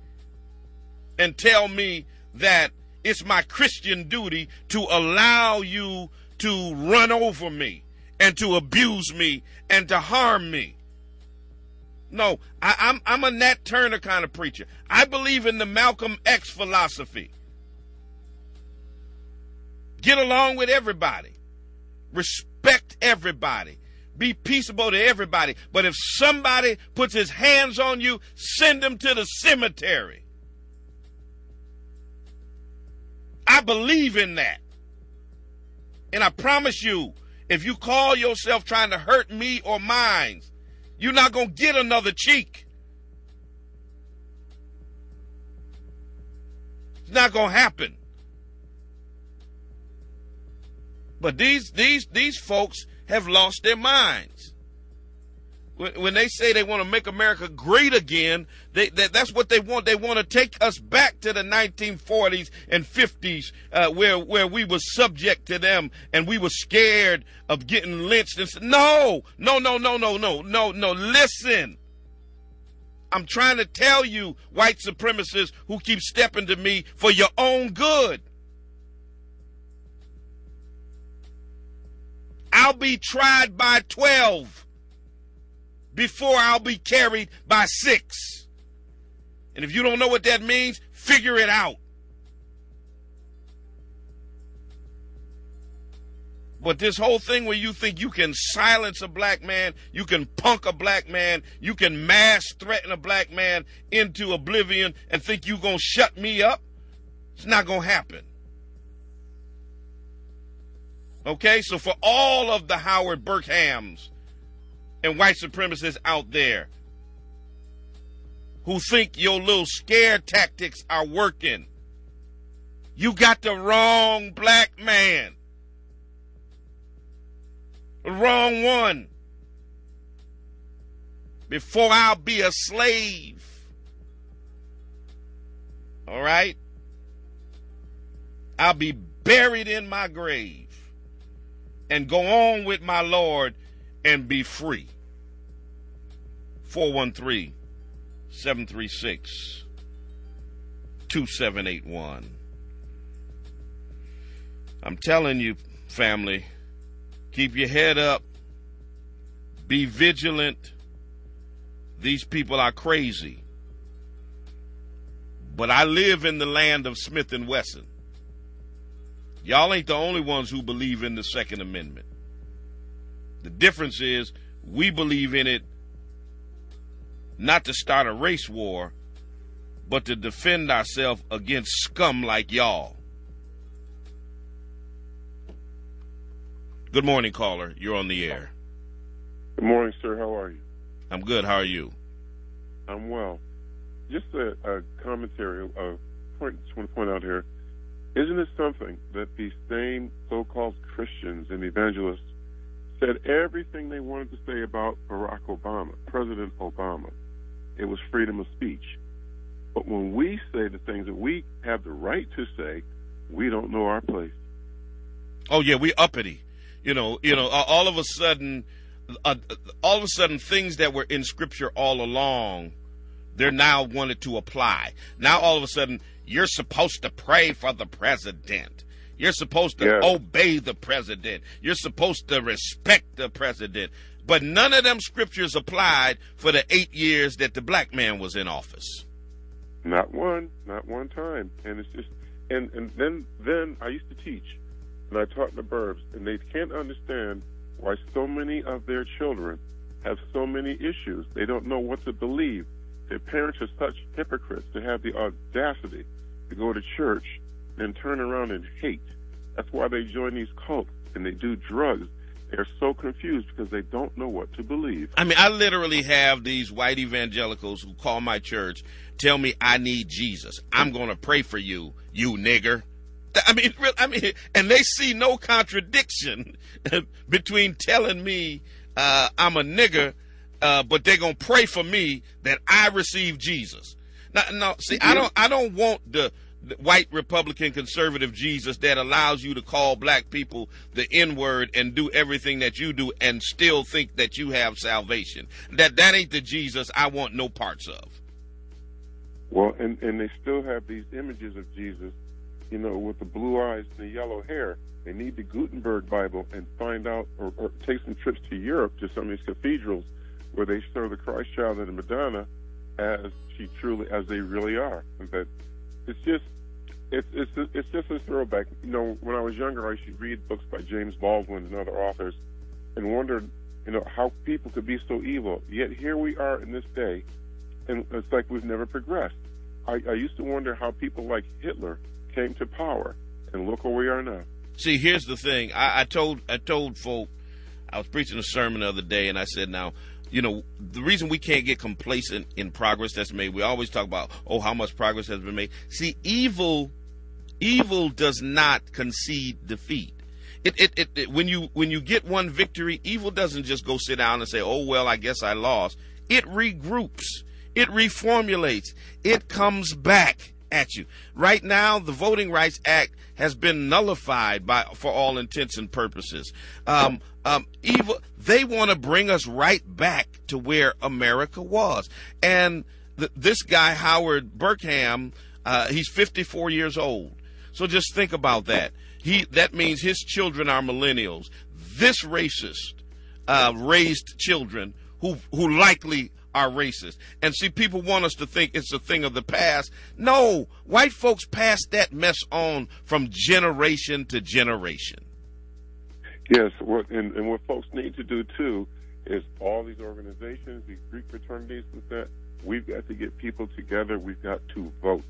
and tell me that it's my Christian duty to allow you to run over me and to abuse me and to harm me. No, I, I'm, I'm a Nat Turner kind of preacher. I believe in the Malcolm X philosophy. Get along with everybody. Respect everybody. Be peaceable to everybody. But if somebody puts his hands on you, send them to the cemetery. I believe in that. And I promise you, if you call yourself trying to hurt me or mine, you're not going to get another cheek. It's not going to happen. But these these these folks have lost their minds. When, they say they want to make America great again, they, that, that's what they want. They want to take us back to the 1940s and 50s, uh, where where we were subject to them and we were scared of getting lynched. And no, no, no, no, no, no, no, no. Listen. I'm trying to tell you, white supremacists who keep stepping to me for your own good. I'll be tried by 12 before I'll be carried by six. And if you don't know what that means, figure it out. But this whole thing where you think you can silence a black man, you can punk a black man, you can mass threaten a black man into oblivion and think you're gonna shut me up, it's not gonna happen. Okay, so for all of the Howard Burkhams and white supremacists out there who think your little scare tactics are working, you got the wrong black man. The wrong one. Before I'll be a slave. All right? I'll be buried in my grave and go on with my Lord and be free. 413 736 2781. I'm telling you, family, keep your head up, be vigilant. These people are crazy. But I live in the land of Smith and Wesson. Y'all ain't the only ones who believe in the Second Amendment. The difference is we believe in it not to start a race war, but to defend ourselves against scum like y'all. Good morning, caller. You're on the air. Good morning, sir. How are you? I'm good. How are you? I'm well. Just a, a commentary, a point, just want to point out here. Isn't it something that these same so-called Christians and evangelists said everything they wanted to say about Barack Obama, President Obama? It was freedom of speech. But when we say the things that we have the right to say, we don't know our place. Oh yeah, we uppity. You know, you know, all of a sudden, uh, all of a sudden, things that were in Scripture all along, they're now wanted to apply. Now all of a sudden, you're supposed to pray for the president. You're supposed to Yeah. obey the president. You're supposed to respect the president. But none of them scriptures applied for the eight years that the black man was in office. Not one, not one time. And it's just, and and then then I used to teach, and I taught the burbs, and they can't understand why so many of their children have so many issues. They don't know what to believe. Their parents are such hypocrites to have the audacity to go to church and turn around and hate. That's why they join these cults and they do drugs. They're so confused because they don't know what to believe. I mean, I literally have these white evangelicals who call my church, tell me I need Jesus. I'm going to pray for you, you nigger. I mean, I mean, and they see no contradiction between telling me uh, I'm a nigger, uh, but they're gonna pray for me that I receive Jesus. Now, no, see, I don't, I don't want the, the white Republican conservative Jesus that allows you to call black people the N word and do everything that you do and still think that you have salvation. That that ain't the Jesus I want no parts of. Well, and and they still have these images of Jesus, you know, with the blue eyes and the yellow hair. They need the Gutenberg Bible and find out, or, or take some trips to Europe to some of these cathedrals where they show the Christ Child and the Madonna as she truly, as they really are. That it's just, it's it's it's just a throwback. You know, when I was younger, I used to read books by James Baldwin and other authors, and wondered, you know, how people could be so evil. Yet here we are in this day, and it's like we've never progressed. I, I used to wonder how people like Hitler came to power, and look where we are now. See, here's the thing. I, I told I told folk I was preaching a sermon the other day, and I said, now, you know, the reason we can't get complacent in progress that's made, we always talk about, oh, how much progress has been made. See, evil, evil does not concede defeat. It, it, it, it, when you when you get one victory, evil doesn't just go sit down and say, "Oh well, I guess I lost." It regroups, it reformulates, it comes back at you. Right now, the Voting Rights Act has been nullified by for all intents and purposes. Um, um, evil, they want to bring us right back to where America was. And th- this guy Howard Burkham, uh, he's 54 years old. So just think about that. He that means his children are millennials. This racist uh, raised children who who likely are racist. And see, people want us to think it's a thing of the past. No, white folks passed that mess on from generation to generation. Yes, what, and, and what folks need to do too is all these organizations, these Greek fraternities, with that, we've got to get people together. We've got to vote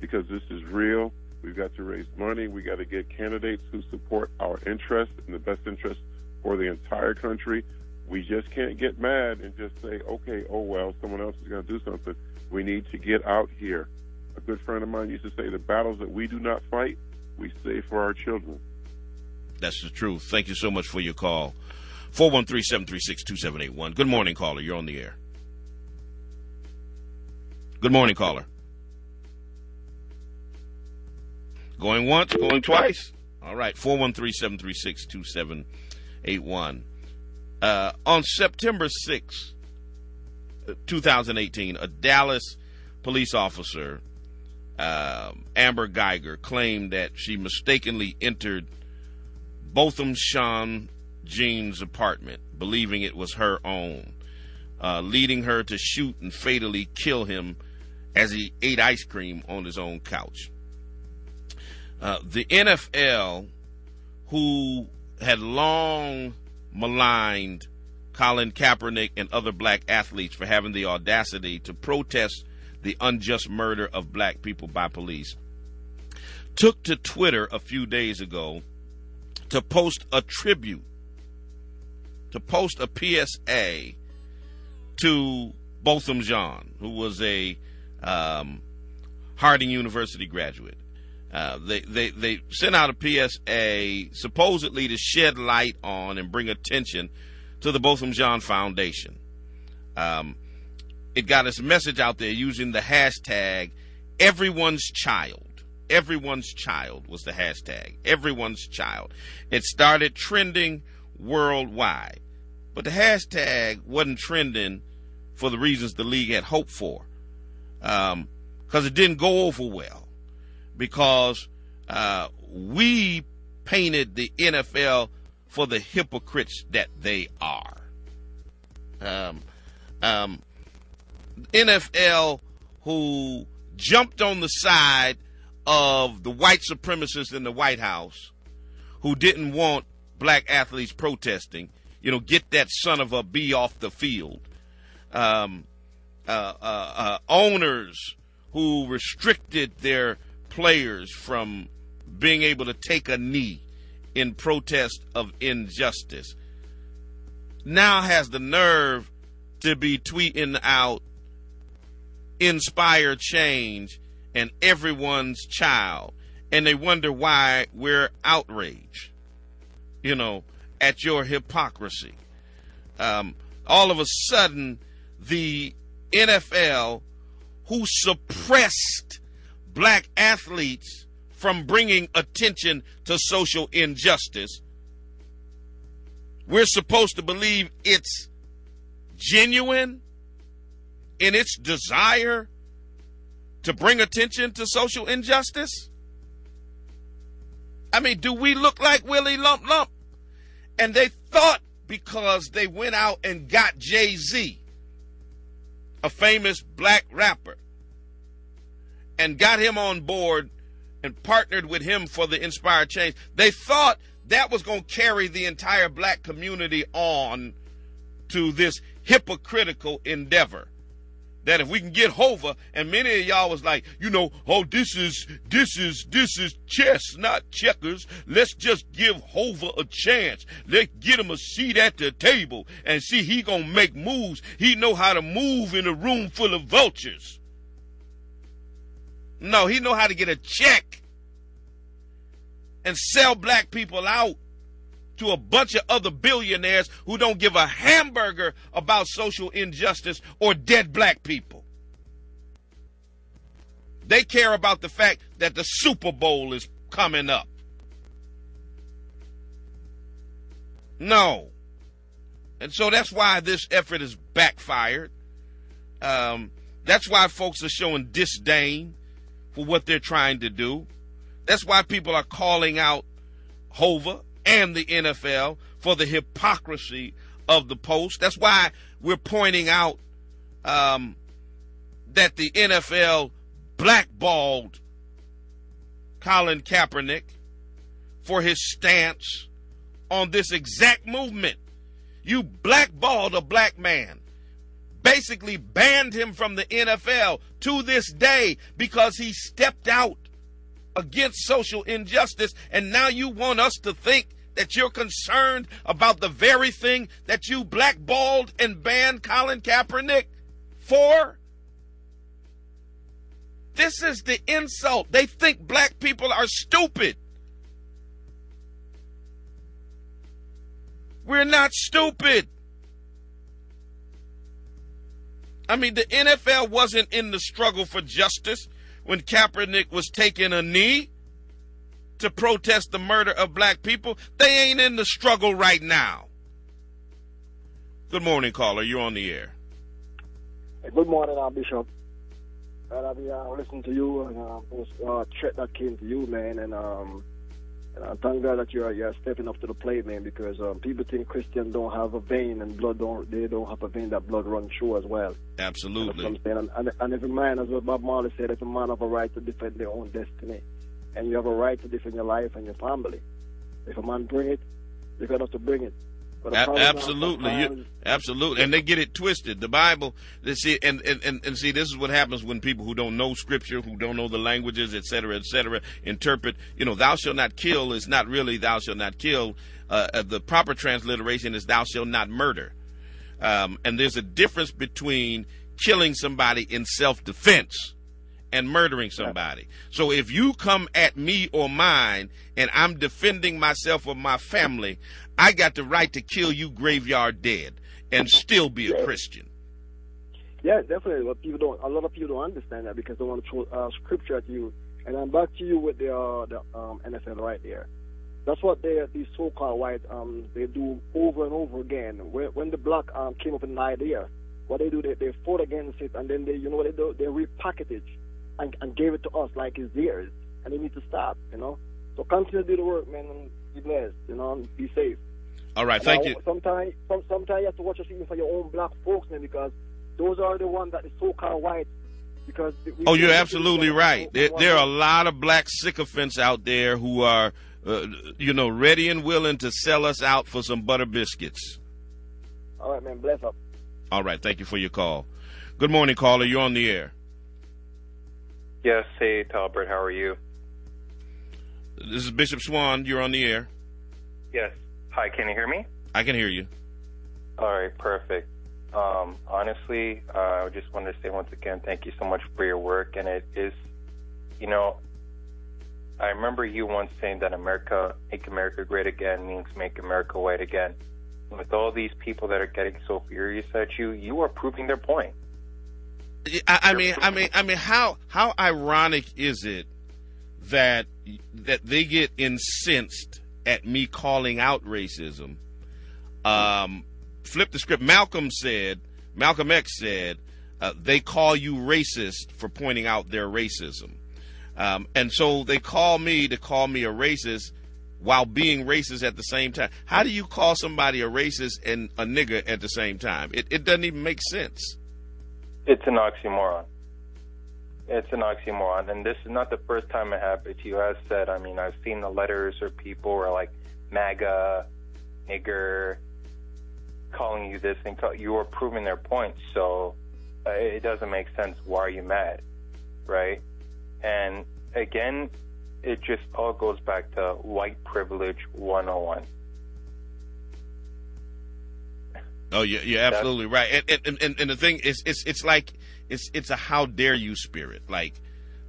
because this is real. We've got to raise money. We got to get candidates who support our interests and the best interest for the entire country. We just can't get mad and just say, okay, oh well, someone else is going to do something. We need to get out here. A good friend of mine used to say, the battles that we do not fight, we save for our children. That's the truth. Thank you so much for your call. 413 736 2781. Good morning, caller. You're on the air. Good morning, caller. Going once, going twice. All right, 413 736 2781. Uh, on September 6, 2018, a Dallas police officer, uh, Amber Geiger, claimed that she mistakenly entered Botham Jean Jean's apartment, believing it was her own, uh, leading her to shoot and fatally kill him as he ate ice cream on his own couch. Uh, the NFL, who had long maligned Colin Kaepernick and other black athletes for having the audacity to protest the unjust murder of black people by police, took to Twitter a few days ago to post a tribute, to post a PSA to Botham Jean, who was a um, Harding University graduate. Uh, they, they, they sent out a PSA supposedly to shed light on and bring attention to the Botham Jean Foundation. Um, it got its message out there using the hashtag everyone's child. Everyone's child was the hashtag. Everyone's child. It started trending worldwide. But the hashtag wasn't trending for the reasons the league had hoped for. Because um, it didn't go over well. Because uh, we painted the NFL for the hypocrites that they are. Um, um, NFL who jumped on the side of the white supremacists in the White House who didn't want black athletes protesting. You know, get that son of a bee off the field. Um, uh, uh, uh, owners who restricted their players from being able to take a knee in protest of injustice now has the nerve to be tweeting out inspire change and everyone's child. And they wonder why we're outraged, you know, at your hypocrisy. Um, all of a sudden, the NFL, who suppressed black athletes from bringing attention to social injustice, we're supposed to believe it's genuine in its desire to bring attention to social injustice? I mean, do we look like Willie Lump Lump? And they thought because they went out and got Jay Z, a famous black rapper, and got him on board and partnered with him for the Inspire Change. They thought that was going to carry the entire black community on to this hypocritical endeavor. That if we can get Hova, and many of y'all was like, you know, oh, this is this is this is chess, not checkers. Let's just give Hova a chance. Let's get him a seat at the table and see he gonna make moves. He know how to move in a room full of vultures. No, he know how to get a check and sell black people out to a bunch of other billionaires who don't give a hamburger about social injustice or dead black people. They care about the fact that the Super Bowl is coming up. No. And so that's why this effort is backfired. Um, that's why folks are showing disdain for what they're trying to do. That's why people are calling out Hova and the NFL for the hypocrisy of the post. That's why we're pointing out um, that the NFL blackballed Colin Kaepernick for his stance on this exact movement. You blackballed a black man, basically banned him from the NFL to this day because he stepped out against social injustice, and now you want us to think that you're concerned about the very thing that you blackballed and banned Colin Kaepernick for? This is the insult. They think black people are stupid. We're not stupid. I mean, the NFL wasn't in the struggle for justice when Kaepernick was taking a knee to protest the murder of black people. They ain't in the struggle right now. Good morning, caller. You're on the air. Hey, good morning, uh, Bishop. And I've been uh, listening to you and uh, was uh, that came to you, man. And um, and I thank God that you're you're stepping up to the plate, man, because um, people think Christians don't have a vein and blood don't they don't have a vein that blood runs through as well. Absolutely. And, and, and, and every man, as what Bob Marley said, every man have a right to defend their own destiny, and you have a right to defend your life and your family. If a man bring it, you're gonna have to bring it. A- absolutely, you, absolutely, and they get it twisted. The Bible, they see, and, and, and, and see, this is what happens when people who don't know Scripture, who don't know the languages, et cetera, et cetera, interpret. You know, "Thou shalt not kill" is not really "Thou shalt not kill." Uh, uh, the proper transliteration is "Thou shalt not murder," um, and there's a difference between killing somebody in self-defense and murdering somebody. So if you come at me or mine and I'm defending myself or my family, I got the right to kill you graveyard dead and still be a Christian. Yeah, definitely. But people don't. A lot of people don't understand that because they want to throw uh, scripture at you. And I'm back to you with the uh, the um, NFL right there. That's what they these so-called white um they do over and over again. When, when the black um came up with an idea, what they do they they fought against it and then they you know what they do they repackage it and, and gave it to us like it's theirs. And they need to stop. You know. So continue to do the work, man, and be blessed. You know, and be safe. All right, thank you. Sometimes, some, sometimes you have to watch us even for your own black folks, man, because those are the ones that the so-called white. Because we, Oh, you're absolutely right. There, there are a lot of black sycophants out there who are, uh, you know, ready and willing to sell us out for some butter biscuits. All right, man. Bless up. All right, thank you for your call. Good morning, caller. You're on the air. Yes, hey Talbert, how are you? This is Bishop Swan. You're on the air. Yes. Hi, can you hear me? I can hear you. All right, perfect. Um, honestly, uh, I just wanted to say once again, thank you so much for your work. And it is, you know, I remember you once saying that America, make America great again means make America white again. With all these people that are getting so furious at you, you are proving their point. I, I mean, I mean, I mean, how how ironic is it that that they get incensed at me calling out racism? Um, flip the script. Malcolm said, Malcolm X said, uh, they call you racist for pointing out their racism, um, and so they call me to call me a racist while being racist at the same time. How do you call somebody a racist and a nigger at the same time? It, it doesn't even make sense. It's an oxymoron. it's an oxymoron. And this is not the first time it happened to you. have said, I mean, I've seen the letters or people are like MAGA, nigger, calling you this and call, you are proving their point. So uh, it doesn't make sense. Why are you mad, right? And again, it just all goes back to white privilege 101. Oh, you're, you're absolutely right. And, and, and, and the thing is, it's, it's like, it's, it's a how dare you spirit. Like,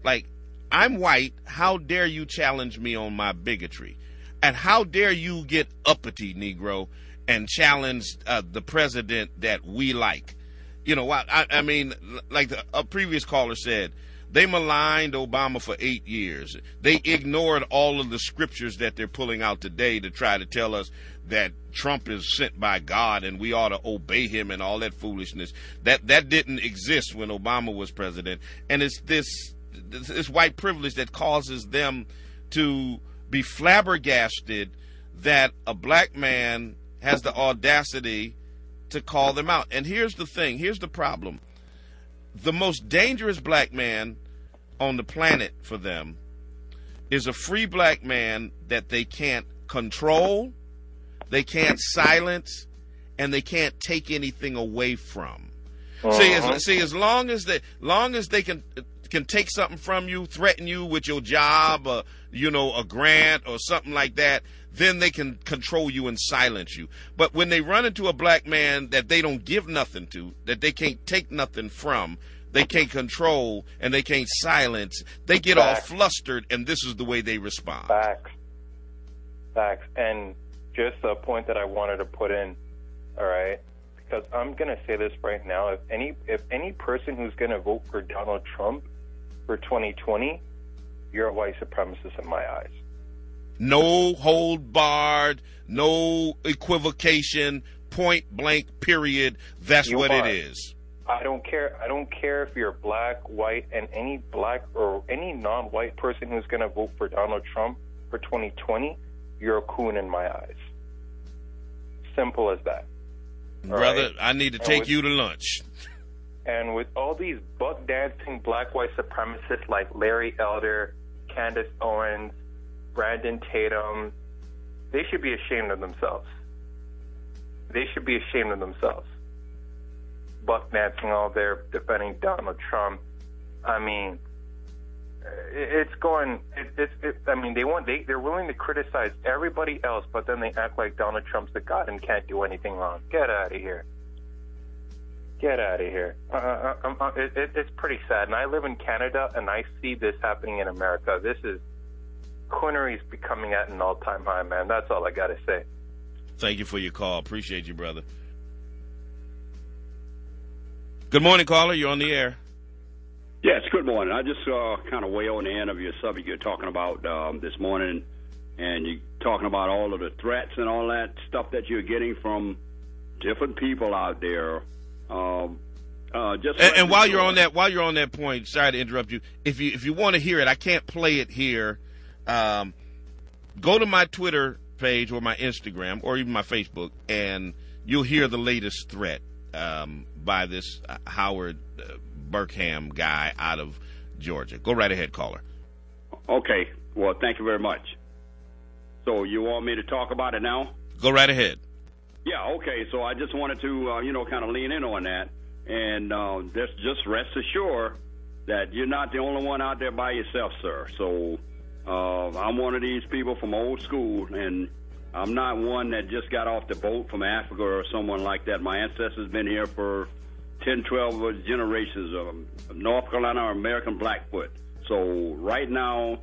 like, I'm white. How dare you challenge me on my bigotry? And how dare you get uppity, Negro, and challenge uh, the president that we like? You know, I, I mean, like the, a previous caller said, they maligned Obama for eight years. They ignored all of the scriptures that they're pulling out today to try to tell us that Trump is sent by God and we ought to obey him and all that foolishness. That that didn't exist when Obama was president. And it's this this white privilege that causes them to be flabbergasted that a black man has the audacity to call them out. And here's the thing, here's the problem. The most dangerous black man on the planet for them is a free black man that they can't control, they can't silence, and they can't take anything away from. Uh-huh. See, as, see, as long as they, long as they can can take something from you, threaten you with your job, or you know, a grant or something like that, then they can control you and silence you. But when they run into a black man that they don't give nothing to, that they can't take nothing from, they can't control and they can't silence, they get Facts. all flustered, and this is the way they respond. Facts. Facts. And just a point that I wanted to put in, all right, because I'm gonna say this right now. If any if any person who's gonna vote for Donald Trump for 2020, you're a white supremacist in my eyes. No hold barred, no equivocation, point blank, period. That's you what are. it is. I don't care. I don't care if you're black, white, and any black or any non-white person who's going to vote for Donald Trump for 2020. You're a coon in my eyes. Simple as that. Brother, right? I need to take with, you to lunch. And with all these buck dancing black white supremacists like Larry Elder, Candace Owens, Brandon Tatum, they should be ashamed of themselves. They should be ashamed of themselves. Buck dancing all there defending Donald Trump. I mean, it's going. It, it's. It, I mean, they want. They they're willing to criticize everybody else, but then they act like Donald Trump's the god and can't do anything wrong. Get out of here. Get out of here. Uh, uh, uh, uh it, it, it's pretty sad. And I live in Canada, and I see this happening in America. This is is becoming at an all-time high, man. That's all I got to say. Thank you for your call. Appreciate you, brother. Good morning, caller. You're on the air. Yes, good morning. I just uh, kind of way on the end of your subject you're talking about um, this morning, and you're talking about all of the threats and all that stuff that you're getting from different people out there. Um, uh, just and, and while you're on that, while you're on that point, sorry to interrupt you. If you if you want to hear it, I can't play it here um, go to my Twitter page or my Instagram or even my Facebook, and you'll hear the latest threat um, by this uh, Howard uh, Burkham guy out of Georgia. Go right ahead, caller. Okay. Well, thank you very much. So you want me to talk about it now? Go right ahead. Yeah. Okay. So I just wanted to, uh, you know, kind of lean in on that, and uh, just just rest assured that you're not the only one out there by yourself, sir. So uh, I'm one of these people from old school, and I'm not one that just got off the boat from Africa or someone like that. My ancestors been here for 10, 12 generations of North Carolina or American Blackfoot. So right now,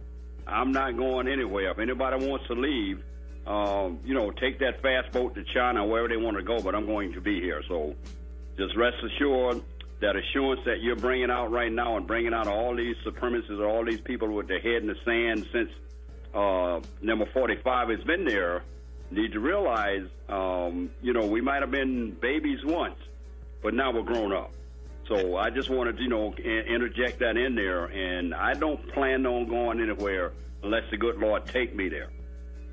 I'm not going anywhere. If anybody wants to leave, um, you know, take that fast boat to China, wherever they want to go, but I'm going to be here. So just rest assured that assurance that you're bringing out right now and bringing out all these supremacists, or all these people with their head in the sand since uh, number 45 has been there, need to realize, um, you know, we might have been babies once, but now we're grown up. So I just wanted to, you know, interject that in there, and I don't plan on going anywhere unless the good Lord take me there.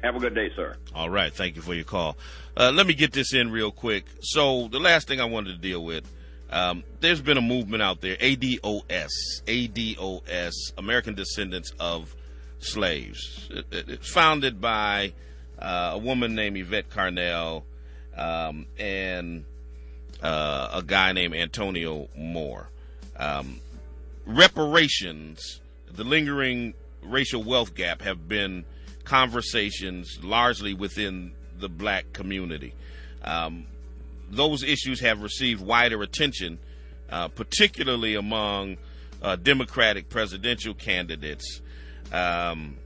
Have a good day, sir. All right. Thank you for your call. Uh, let me get this in real quick. So the last thing I wanted to deal with Um, there's been a movement out there, ADOS, ADOS, American Descendants of Slaves. Founded by uh, a woman named Yvette Carnell um, and uh, a guy named Antonio Moore. Um, reparations, the lingering racial wealth gap, have been conversations largely within the black community. Um, those issues have received wider attention, uh, particularly among uh, Democratic presidential candidates, um,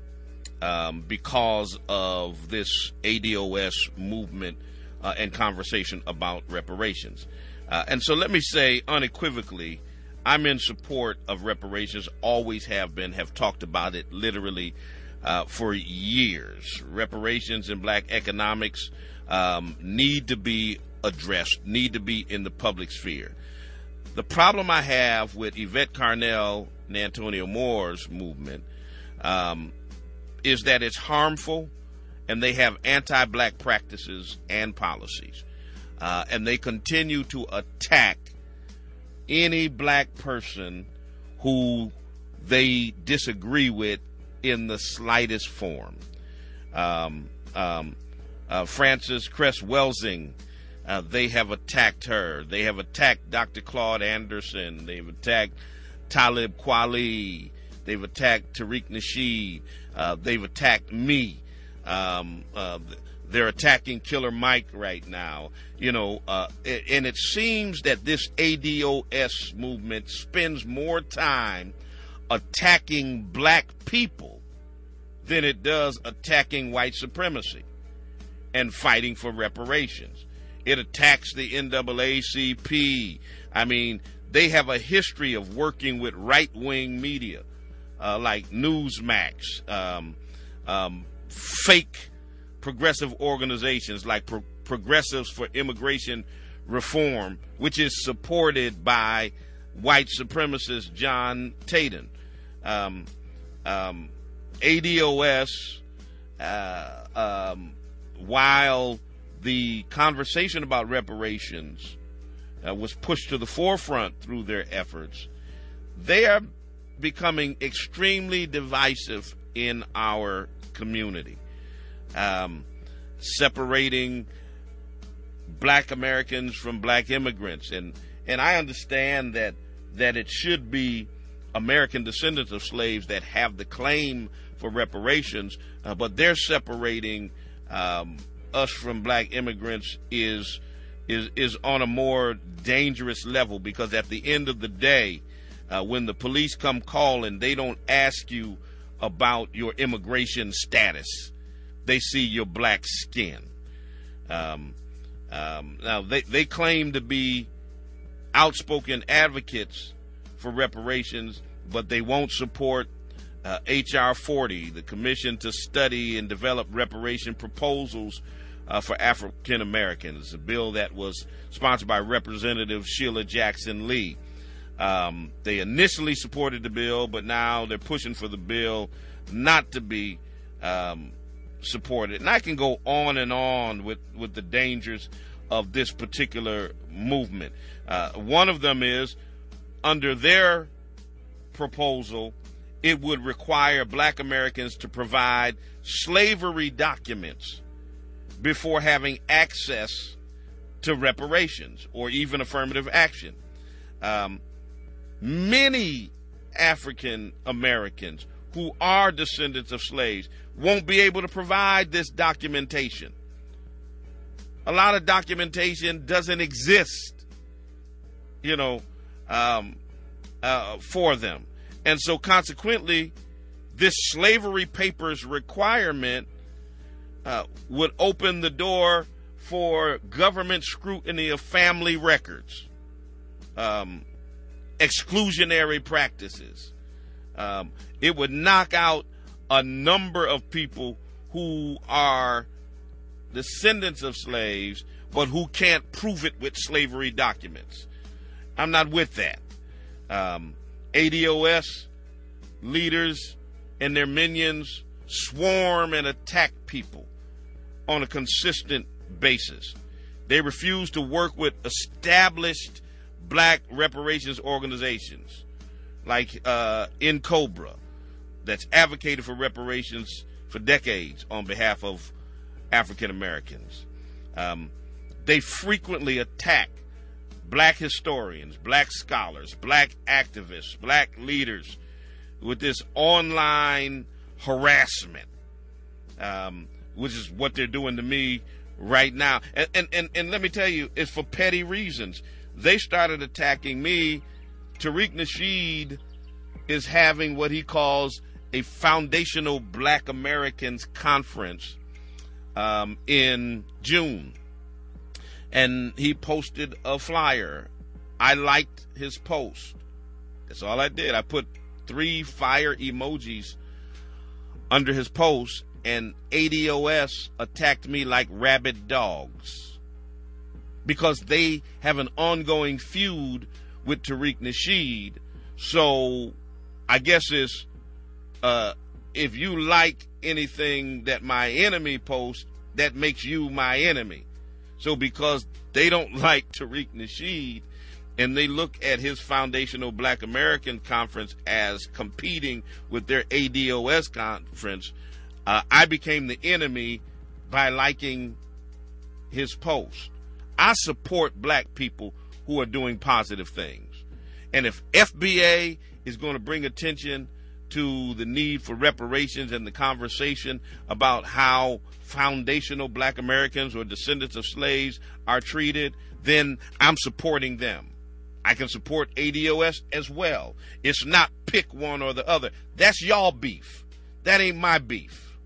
um, because of this ADOS movement uh, and conversation about reparations. Uh, and so let me say unequivocally, I'm in support of reparations, always have been, have talked about it literally uh, for years. Reparations in black economics um, need to be addressed, need to be in the public sphere. The problem I have with Yvette Carnell and Antonio Moore's movement um, is that it's harmful and they have anti black practices and policies. Uh, and they continue to attack any black person who they disagree with in the slightest form. Um, um, uh, Frances Cress Welsing, uh, they have attacked her. They have attacked Dr. Claude Anderson. They've attacked Talib Kweli. They've attacked Tariq Nasheed. Uh, they've attacked me. Um, uh, they're attacking Killer Mike right now. You know, uh, and it seems that this ADOS movement spends more time attacking black people than it does attacking white supremacy and fighting for reparations. It attacks the NAACP. I mean, they have a history of working with right wing media uh, like Newsmax, um, um, fake progressive organizations like Pro- Progressives for Immigration Reform, which is supported by white supremacist John Tanton. Um, um, ADOS, uh, um, while the conversation about reparations uh, was pushed to the forefront through their efforts, they are becoming extremely divisive in our community, um, separating black Americans from black immigrants. And, and I understand that, that it should be American descendants of slaves that have the claim for reparations, uh, but they're separating um, us from black immigrants is is is on a more dangerous level because at the end of the day, uh, when the police come calling, they don't ask you about your immigration status. They see your black skin. Um, um, now they they claim to be outspoken advocates for reparations, but they won't support uh, H.R. 40, the Commission to Study and Develop Reparation Proposals uh, for African Americans, a bill that was sponsored by Representative Sheila Jackson Lee. Um, they initially supported the bill, but now they're pushing for the bill not to be um, supported. And I can go on and on with, with the dangers of this particular movement. Uh, one of them is under their proposal, it would require black Americans to provide slavery documents before having access to reparations or even affirmative action. Um, many African Americans who are descendants of slaves won't be able to provide this documentation. A lot of documentation doesn't exist, you know, um, uh, for them. And so, consequently, this slavery papers requirement uh, would open the door for government scrutiny of family records, um, exclusionary practices. Um, it would knock out a number of people who are descendants of slaves, but who can't prove it with slavery documents. I'm not with that. Um, ADOS leaders and their minions swarm and attack people on a consistent basis. They refuse to work with established black reparations organizations like uh, N'COBRA that's advocated for reparations for decades on behalf of African Americans. Um, they frequently attack black historians, black scholars, black activists, black leaders with this online harassment, um, which is what they're doing to me right now. And, and, and, and let me tell you, it's for petty reasons. They started attacking me. Tariq Nasheed is having what he calls a foundational black Americans conference um, in June. And he posted a flyer. I liked his post. That's all I did. I put three fire emojis under his post, and ADOS attacked me like rabid dogs because they have an ongoing feud with Tariq Nasheed. So I guess it's uh, if you like anything that my enemy posts, that makes you my enemy. So because they don't like Tariq Nasheed and they look at his foundational Black American conference as competing with their ADOS conference, uh, I became the enemy by liking his post. I support black people who are doing positive things. And if FBA is going to bring attention to the need for reparations and the conversation about how foundational black Americans or descendants of slaves are treated, then I'm supporting them. I can support ADOS as well. It's not pick one or the other. That's y'all beef. That ain't my beef.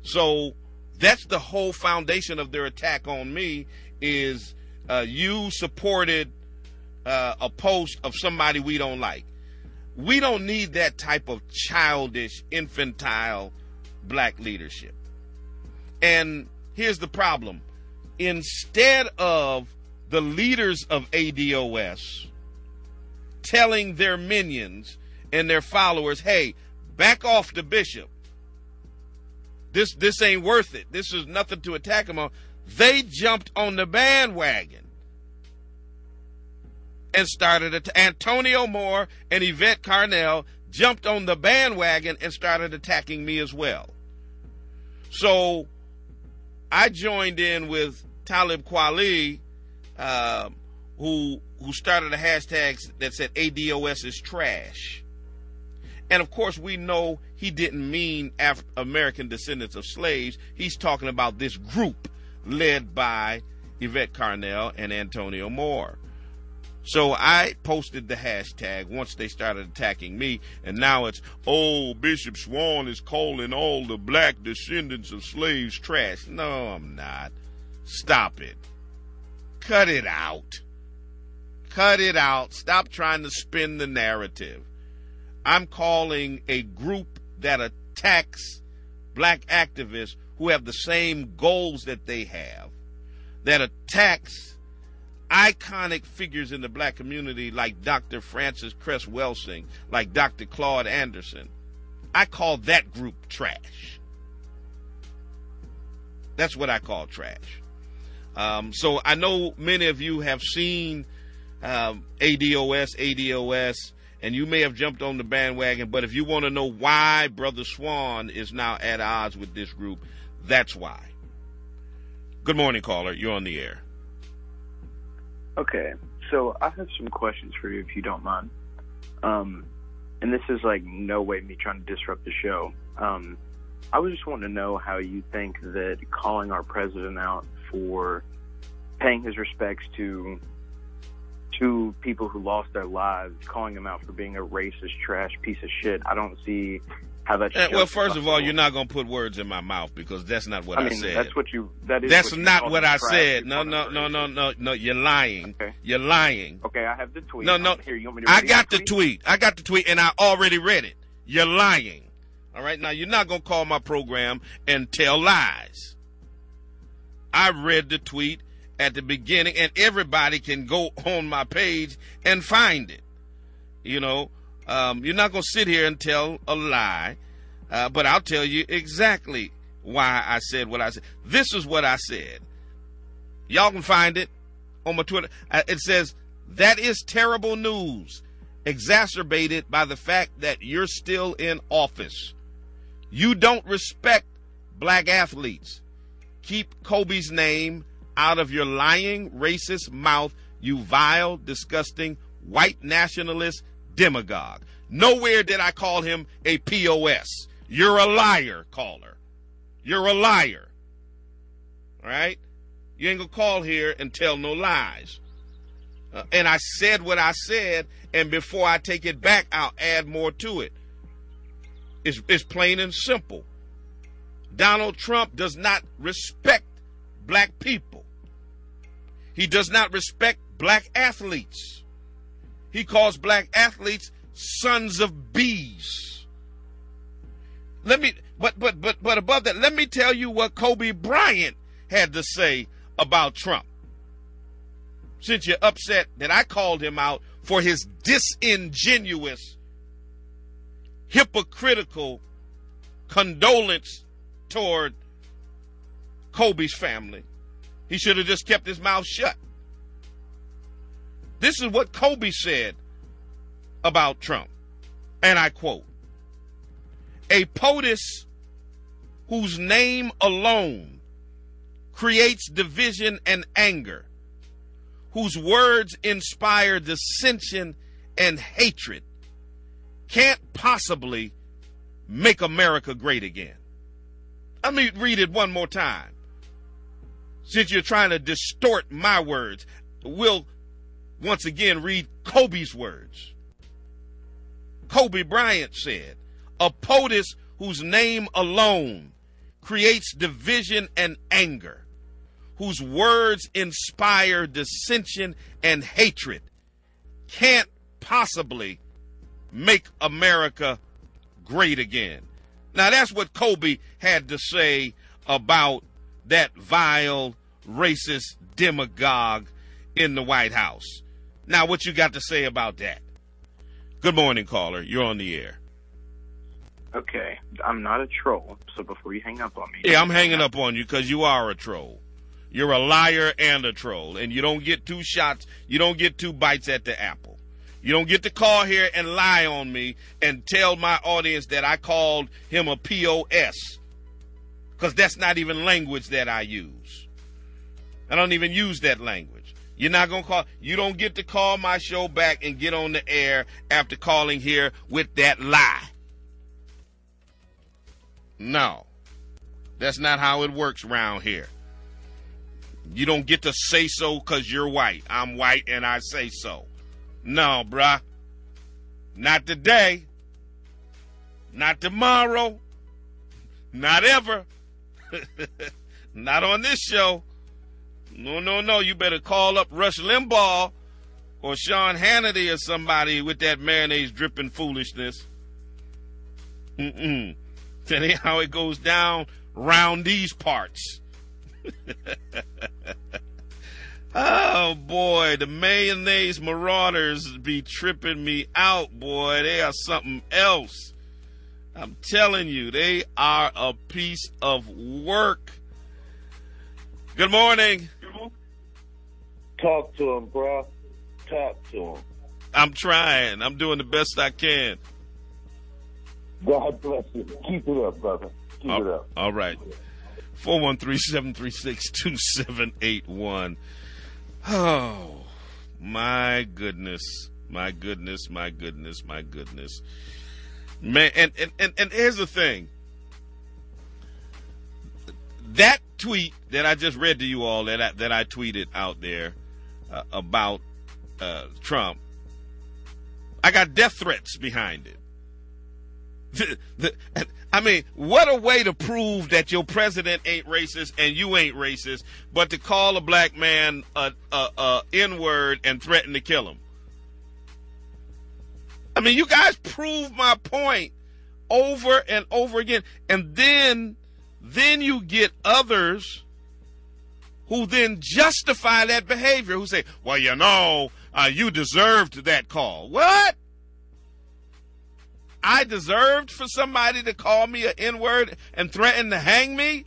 So that's the whole foundation of their attack on me is uh, you supported uh, a post of somebody we don't like. We don't need that type of childish, infantile black leadership. And here's the problem. Instead of the leaders of ADOS telling their minions and their followers, hey, back off the bishop. This this ain't worth it. This is nothing to attack them on. They jumped on the bandwagon and started. Antonio Moore and Yvette Carnell jumped on the bandwagon and started attacking me as well. So I joined in with Talib Kweli, uh, who who started a hashtag that said ADOS is trash. And of course, we know he didn't mean Af- American descendants of slaves. He's talking about this group led by Yvette Carnell and Antonio Moore. So I posted the hashtag once they started attacking me, and now it's, oh, Bishop Swan is calling all the black descendants of slaves trash. No, I'm not. Stop it. Cut it out. Cut it out. Stop trying to spin the narrative. I'm calling a group that attacks black activists who have the same goals that they have, that attacks iconic figures in the black community like Dr. Frances Cress Welsing, like Dr. Claude Anderson. I call that group trash. That's what I call trash. Um, so I know many of you have seen um, ADOS, ADOS, and you may have jumped on the bandwagon. But if you want to know why Brother Swan is now at odds with this group, that's why. Good morning, caller. You're on the air. Okay, so I have some questions for you if you don't mind. Um, and this is like no way me trying to disrupt the show. Um, I was just wanting to know how you think that calling our president out for paying his respects to two people who lost their lives, calling him out for being a racist, trash piece of shit. I don't see how that. Uh, well, first of all, you're not going to put words in my mouth because that's not what I I, mean, said. that's what you. That is. That's what not what I said. No, no, no, no, no, no. You're lying. You're lying. Okay, I have the tweet. No, no. Here, you want me to I got the the tweet. I got the tweet, and I already read it. You're lying. All right, now you're not gonna call my program and tell lies. I read the tweet at the beginning, and everybody can go on my page and find it. You know, um, you're not gonna sit here and tell a lie, uh, but I'll tell you exactly why I said what I said. This is what I said. Y'all can find it on my Twitter. Uh, it says That is terrible news, exacerbated by the fact that you're still in office. You don't respect black athletes. Keep Kobe's name out of your lying, racist mouth, you vile, disgusting, white nationalist demagogue. Nowhere did I call him a POS. You're a liar, caller. You're a liar. All right? You ain't gonna call here and tell no lies. Uh, and I said what I said, and before I take it back, I'll add more to it. It's, it's plain and simple. Donald Trump does not respect black people. He does not respect black athletes. He calls black athletes sons of bees. Let me, but, but, but, but above that, let me tell you what Kobe Bryant had to say about Trump. Since you're upset that I called him out for his disingenuous, hypocritical condolence toward Kobe's family, he should have just kept his mouth shut. This is what Kobe said about Trump. And I quote A POTUS whose name alone creates division and anger, whose words inspire dissension and hatred, can't possibly make America great again. Let me read it one more time. Since you're trying to distort my words, we'll once again read Kobe's words. Kobe Bryant said, A POTUS whose name alone creates division and anger, whose words inspire dissension and hatred, can't possibly make America great again. Now, that's what Kobe had to say about that vile, racist demagogue in the White House. Now, what you got to say about that? Good morning, caller. You're on the air. Okay, I'm not a troll, so before you hang up on me. Yeah, I'm hanging up on you because you are a troll. You're a liar and a troll, and you don't get two shots. You don't get two bites at the apple. You don't get to call here and lie on me and tell my audience that I called him a POS because that's not even language that I use. I don't even use that language. You're not going to call, you don't get to call my show back and get on the air after calling here with that lie. No, that's not how it works around here. You don't get to say so because you're white. I'm white and I say so. No, bruh. Not today. Not tomorrow. Not ever. Not on this show. No, no, no. You better call up Rush Limbaugh or Sean Hannity or somebody with that mayonnaise dripping foolishness. Mm-mm. That ain't how it goes down round these parts. oh boy, the mayonnaise marauders be tripping me out, boy. They are something else. I'm telling you, they are a piece of work. Good morning. Talk to him, bro. Talk to him. I'm trying. I'm doing the best I can. God bless you. Keep it up, brother. Keep all, it up. All right. 413-736-2781. Oh, my goodness. My goodness, my goodness, my goodness. Man, and, and, and, and here's the thing. That tweet that I just read to you all that I, that I tweeted out there uh, about uh, Trump, I got death threats behind it. I mean, what a way to prove that your president ain't racist and you ain't racist, but to call a black man a, a, a N word and threaten to kill him. I mean, you guys prove my point over and over again, and then then you get others who then justify that behavior, who say, "Well, you know, uh, you deserved that call." What? I deserved for somebody to call me an N word and threaten to hang me?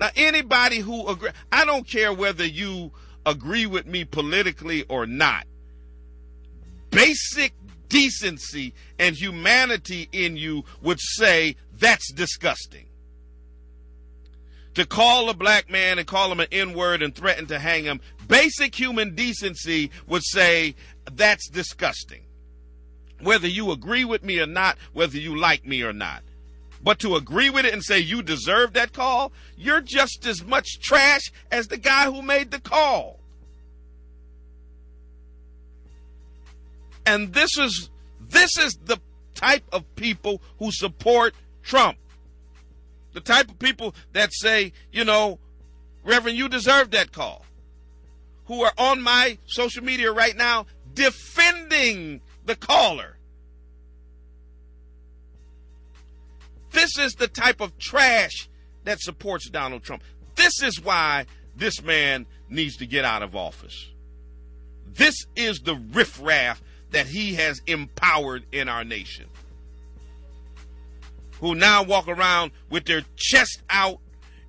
Now, anybody who agree, I don't care whether you agree with me politically or not, basic decency and humanity in you would say that's disgusting. To call a black man and call him an N word and threaten to hang him, basic human decency would say that's disgusting. Whether you agree with me or not, whether you like me or not. But to agree with it and say you deserve that call, you're just as much trash as the guy who made the call. And this is this is the type of people who support Trump. The type of people that say, you know, Reverend, you deserve that call. Who are on my social media right now defending the caller. This is the type of trash that supports Donald Trump. This is why this man needs to get out of office. This is the riffraff that he has empowered in our nation. Who now walk around with their chest out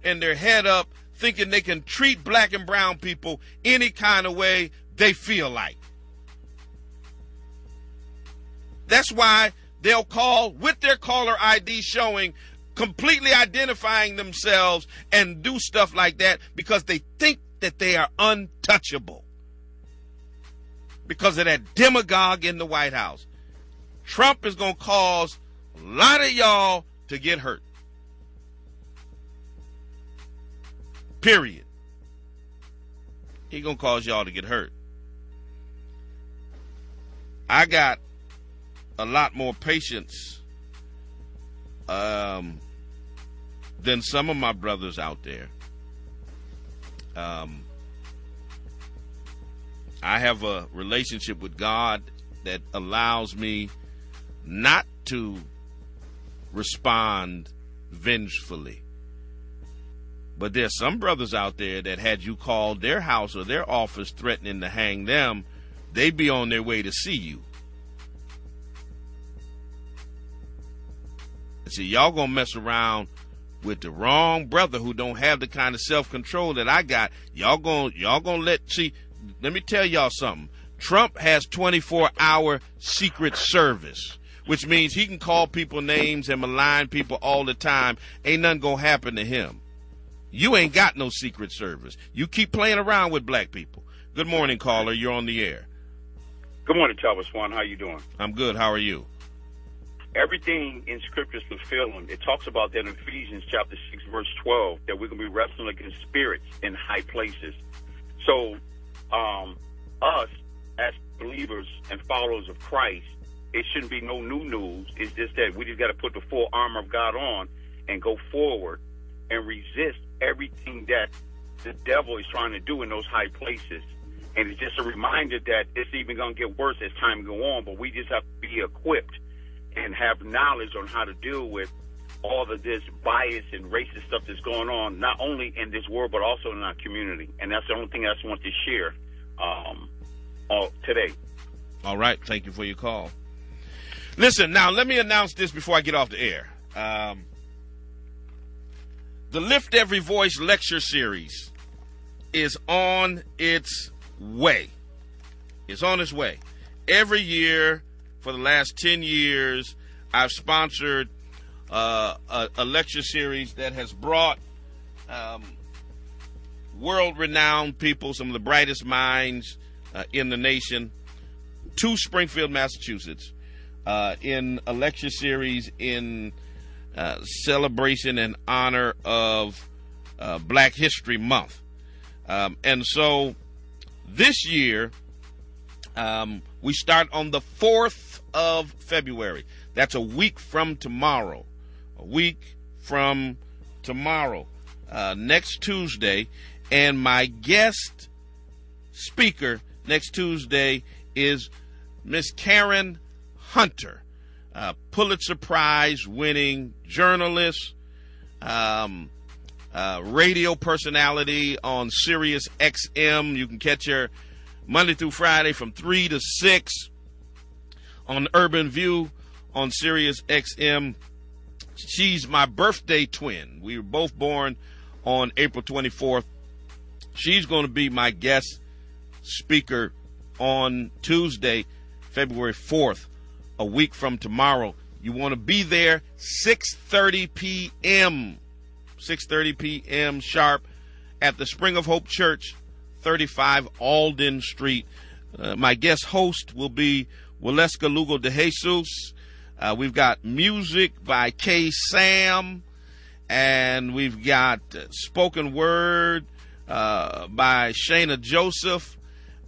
and their head up, thinking they can treat black and brown people any kind of way they feel like. That's why they'll call with their caller ID showing, completely identifying themselves and do stuff like that because they think that they are untouchable because of that demagogue in the White House. Trump is going to cause a lot of y'all to get hurt. Period. He going to cause y'all to get hurt. I got a lot more patience um, than some of my brothers out there. Um, I have a relationship with God that allows me not to respond vengefully. But there's some brothers out there that had you called their house or their office threatening to hang them, they'd be on their way to see you. See, y'all gonna mess around with the wrong brother who don't have the kind of self control that I got. Y'all gonna y'all gonna let see let me tell y'all something. Trump has 24 hour secret service, which means he can call people names and malign people all the time. Ain't nothing gonna happen to him. You ain't got no secret service. You keep playing around with black people. Good morning, caller. You're on the air. Good morning, Talbert Swan. How you doing? I'm good. How are you? Everything in Scripture is fulfilling. It talks about that in Ephesians chapter 6, verse 12, that we're going to be wrestling against spirits in high places. So um, us as believers and followers of Christ, it shouldn't be no new news. It's just that we just got to put the full armor of God on and go forward and resist everything that the devil is trying to do in those high places. And it's just a reminder that it's even going to get worse as time go on, but we just have to be equipped and have knowledge on how to deal with all of this bias and racist stuff that's going on, not only in this world, but also in our community. And that's the only thing I just want to share um, all, today. All right. Thank you for your call. Listen, now let me announce this before I get off the air. Um, the Lift Every Voice lecture series is on its way. It's on its way. Every year for the last 10 years, I've sponsored uh, a, a, lecture series that has brought um, world renowned people, some of the brightest minds uh, in the nation, to Springfield, Massachusetts, uh, in a lecture series in uh, celebration and honor of uh, Black History Month. Um, and so this year, um, we start on the 4th of February. That's a week from tomorrow. A week from tomorrow. Uh, next Tuesday, and my guest speaker next Tuesday is Miss Karen Hunter, Pulitzer Prize winning journalist, um, uh, radio personality on Sirius XM. You can catch her Monday through Friday from 3 to 6 on Urban View on Sirius XM. She's my birthday twin. We were both born on April 24th, She's going to be my guest speaker on Tuesday, February 4th, a week from tomorrow. You want to be there 6:30 p.m. 6:30 p.m. sharp at the Spring of Hope Church, 35 Alden Street. Uh, my guest host will be Waleska Lugo de Jesus. Uh, we've got music by K. Sam, and we've got uh, spoken word uh, by Shayna Joseph,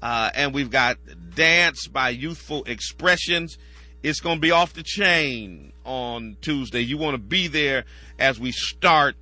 uh, and we've got dance by Youthful Expressions. It's going to be off the chain on Tuesday. You want to be there as we start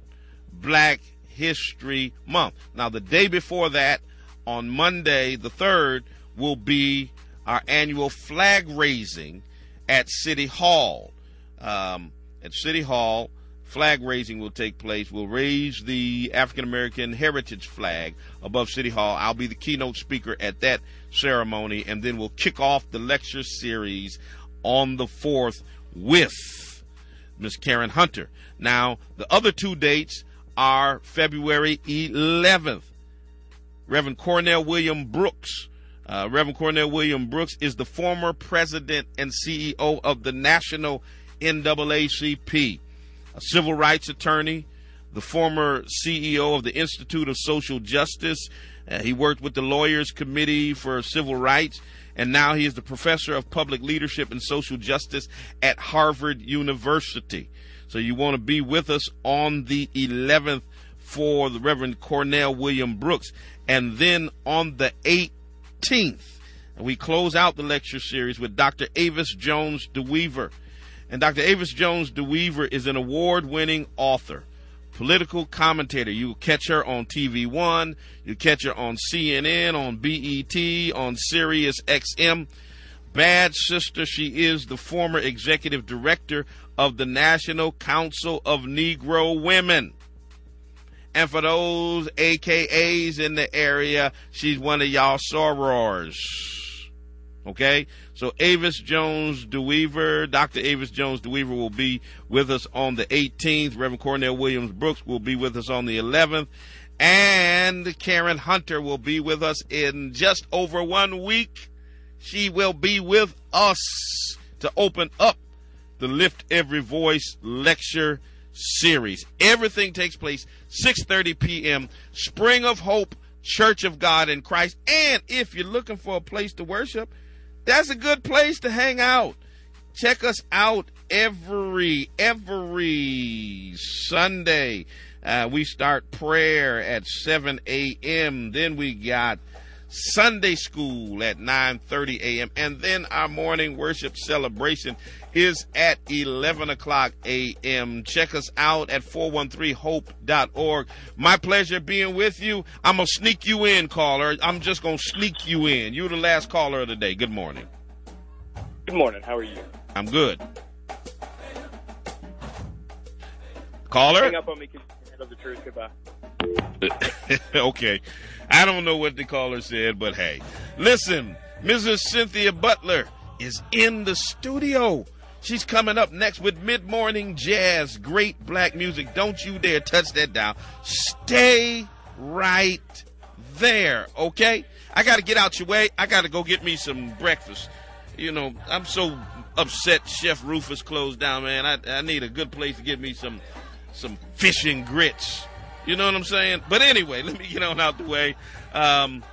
Black History Month. Now, the day before that, on Monday, the 3rd, will be our annual flag raising at City Hall. Um, at City Hall, flag raising will take place. We'll raise the African American heritage flag above City Hall. I'll be the keynote speaker at that ceremony, and then we'll kick off the lecture series on the 4th with Miss Karen Hunter. Now, the other two dates are February 11th. Reverend Cornell William Brooks. Uh, Reverend Cornell William Brooks is the former president and CEO of the National NAACP, a civil rights attorney, the former CEO of the Institute of Social Justice. Uh, he worked with the Lawyers Committee for Civil Rights, and now he is the professor of public leadership and social justice at Harvard University. So you want to be with us on the 11th for the Reverend Cornell William Brooks. And then on the 18th, we close out the lecture series with Dr. Avis Jones DeWeever. And Dr. Avis Jones DeWeever is an award winning author, political commentator. You catch her on TV One, you catch her on CNN, on BET, on Sirius XM. Bad sister, she is the former executive director of the National Council of Negro Women. And for those AKAs in the area, she's one of y'all sorors. Okay? So Avis Jones DeWeever, Dr. Avis Jones DeWeever will be with us on the 18th. Reverend Cornell Williams Brooks will be with us on the 11th. And Karen Hunter will be with us in just over one week. She will be with us to open up the Lift Every Voice lecture series. Everything takes place 6:30 p.m. Spring of Hope Church of God in Christ. And if you're looking for a place to worship, that's a good place to hang out. Check us out every every Sunday. Uh, we start prayer at 7 a.m. Then we got Sunday school at 9:30 a.m. and then our morning worship celebration is at 11 o'clock a.m. Check us out at 413hope.org. My pleasure being with you. I'm gonna sneak you in, caller. I'm just gonna sneak you in. You're the last caller of the day. Good morning. Good morning. How are you? I'm good. Caller. Hang up on me handle the truth. Goodbye. okay. I don't know what the caller said, but hey. Listen, Mrs. Cynthia Butler is in the studio. She's coming up next with mid morning jazz, great black music. Don't you dare touch that dial. Stay right there, okay? I got to get out your way. I got to go get me some breakfast. You know, I'm so upset Chef Rufus closed down, man. I, I need a good place to get me some some fish and grits. You know what I'm saying? But anyway, let me get on out the way. Um,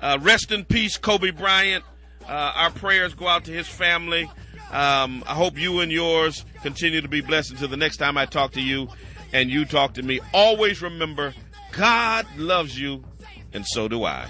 uh, rest in peace, Kobe Bryant. Uh, our prayers go out to his family. Um, I hope you and yours continue to be blessed until the next time I talk to you and you talk to me. Always remember, God loves you, and so do I.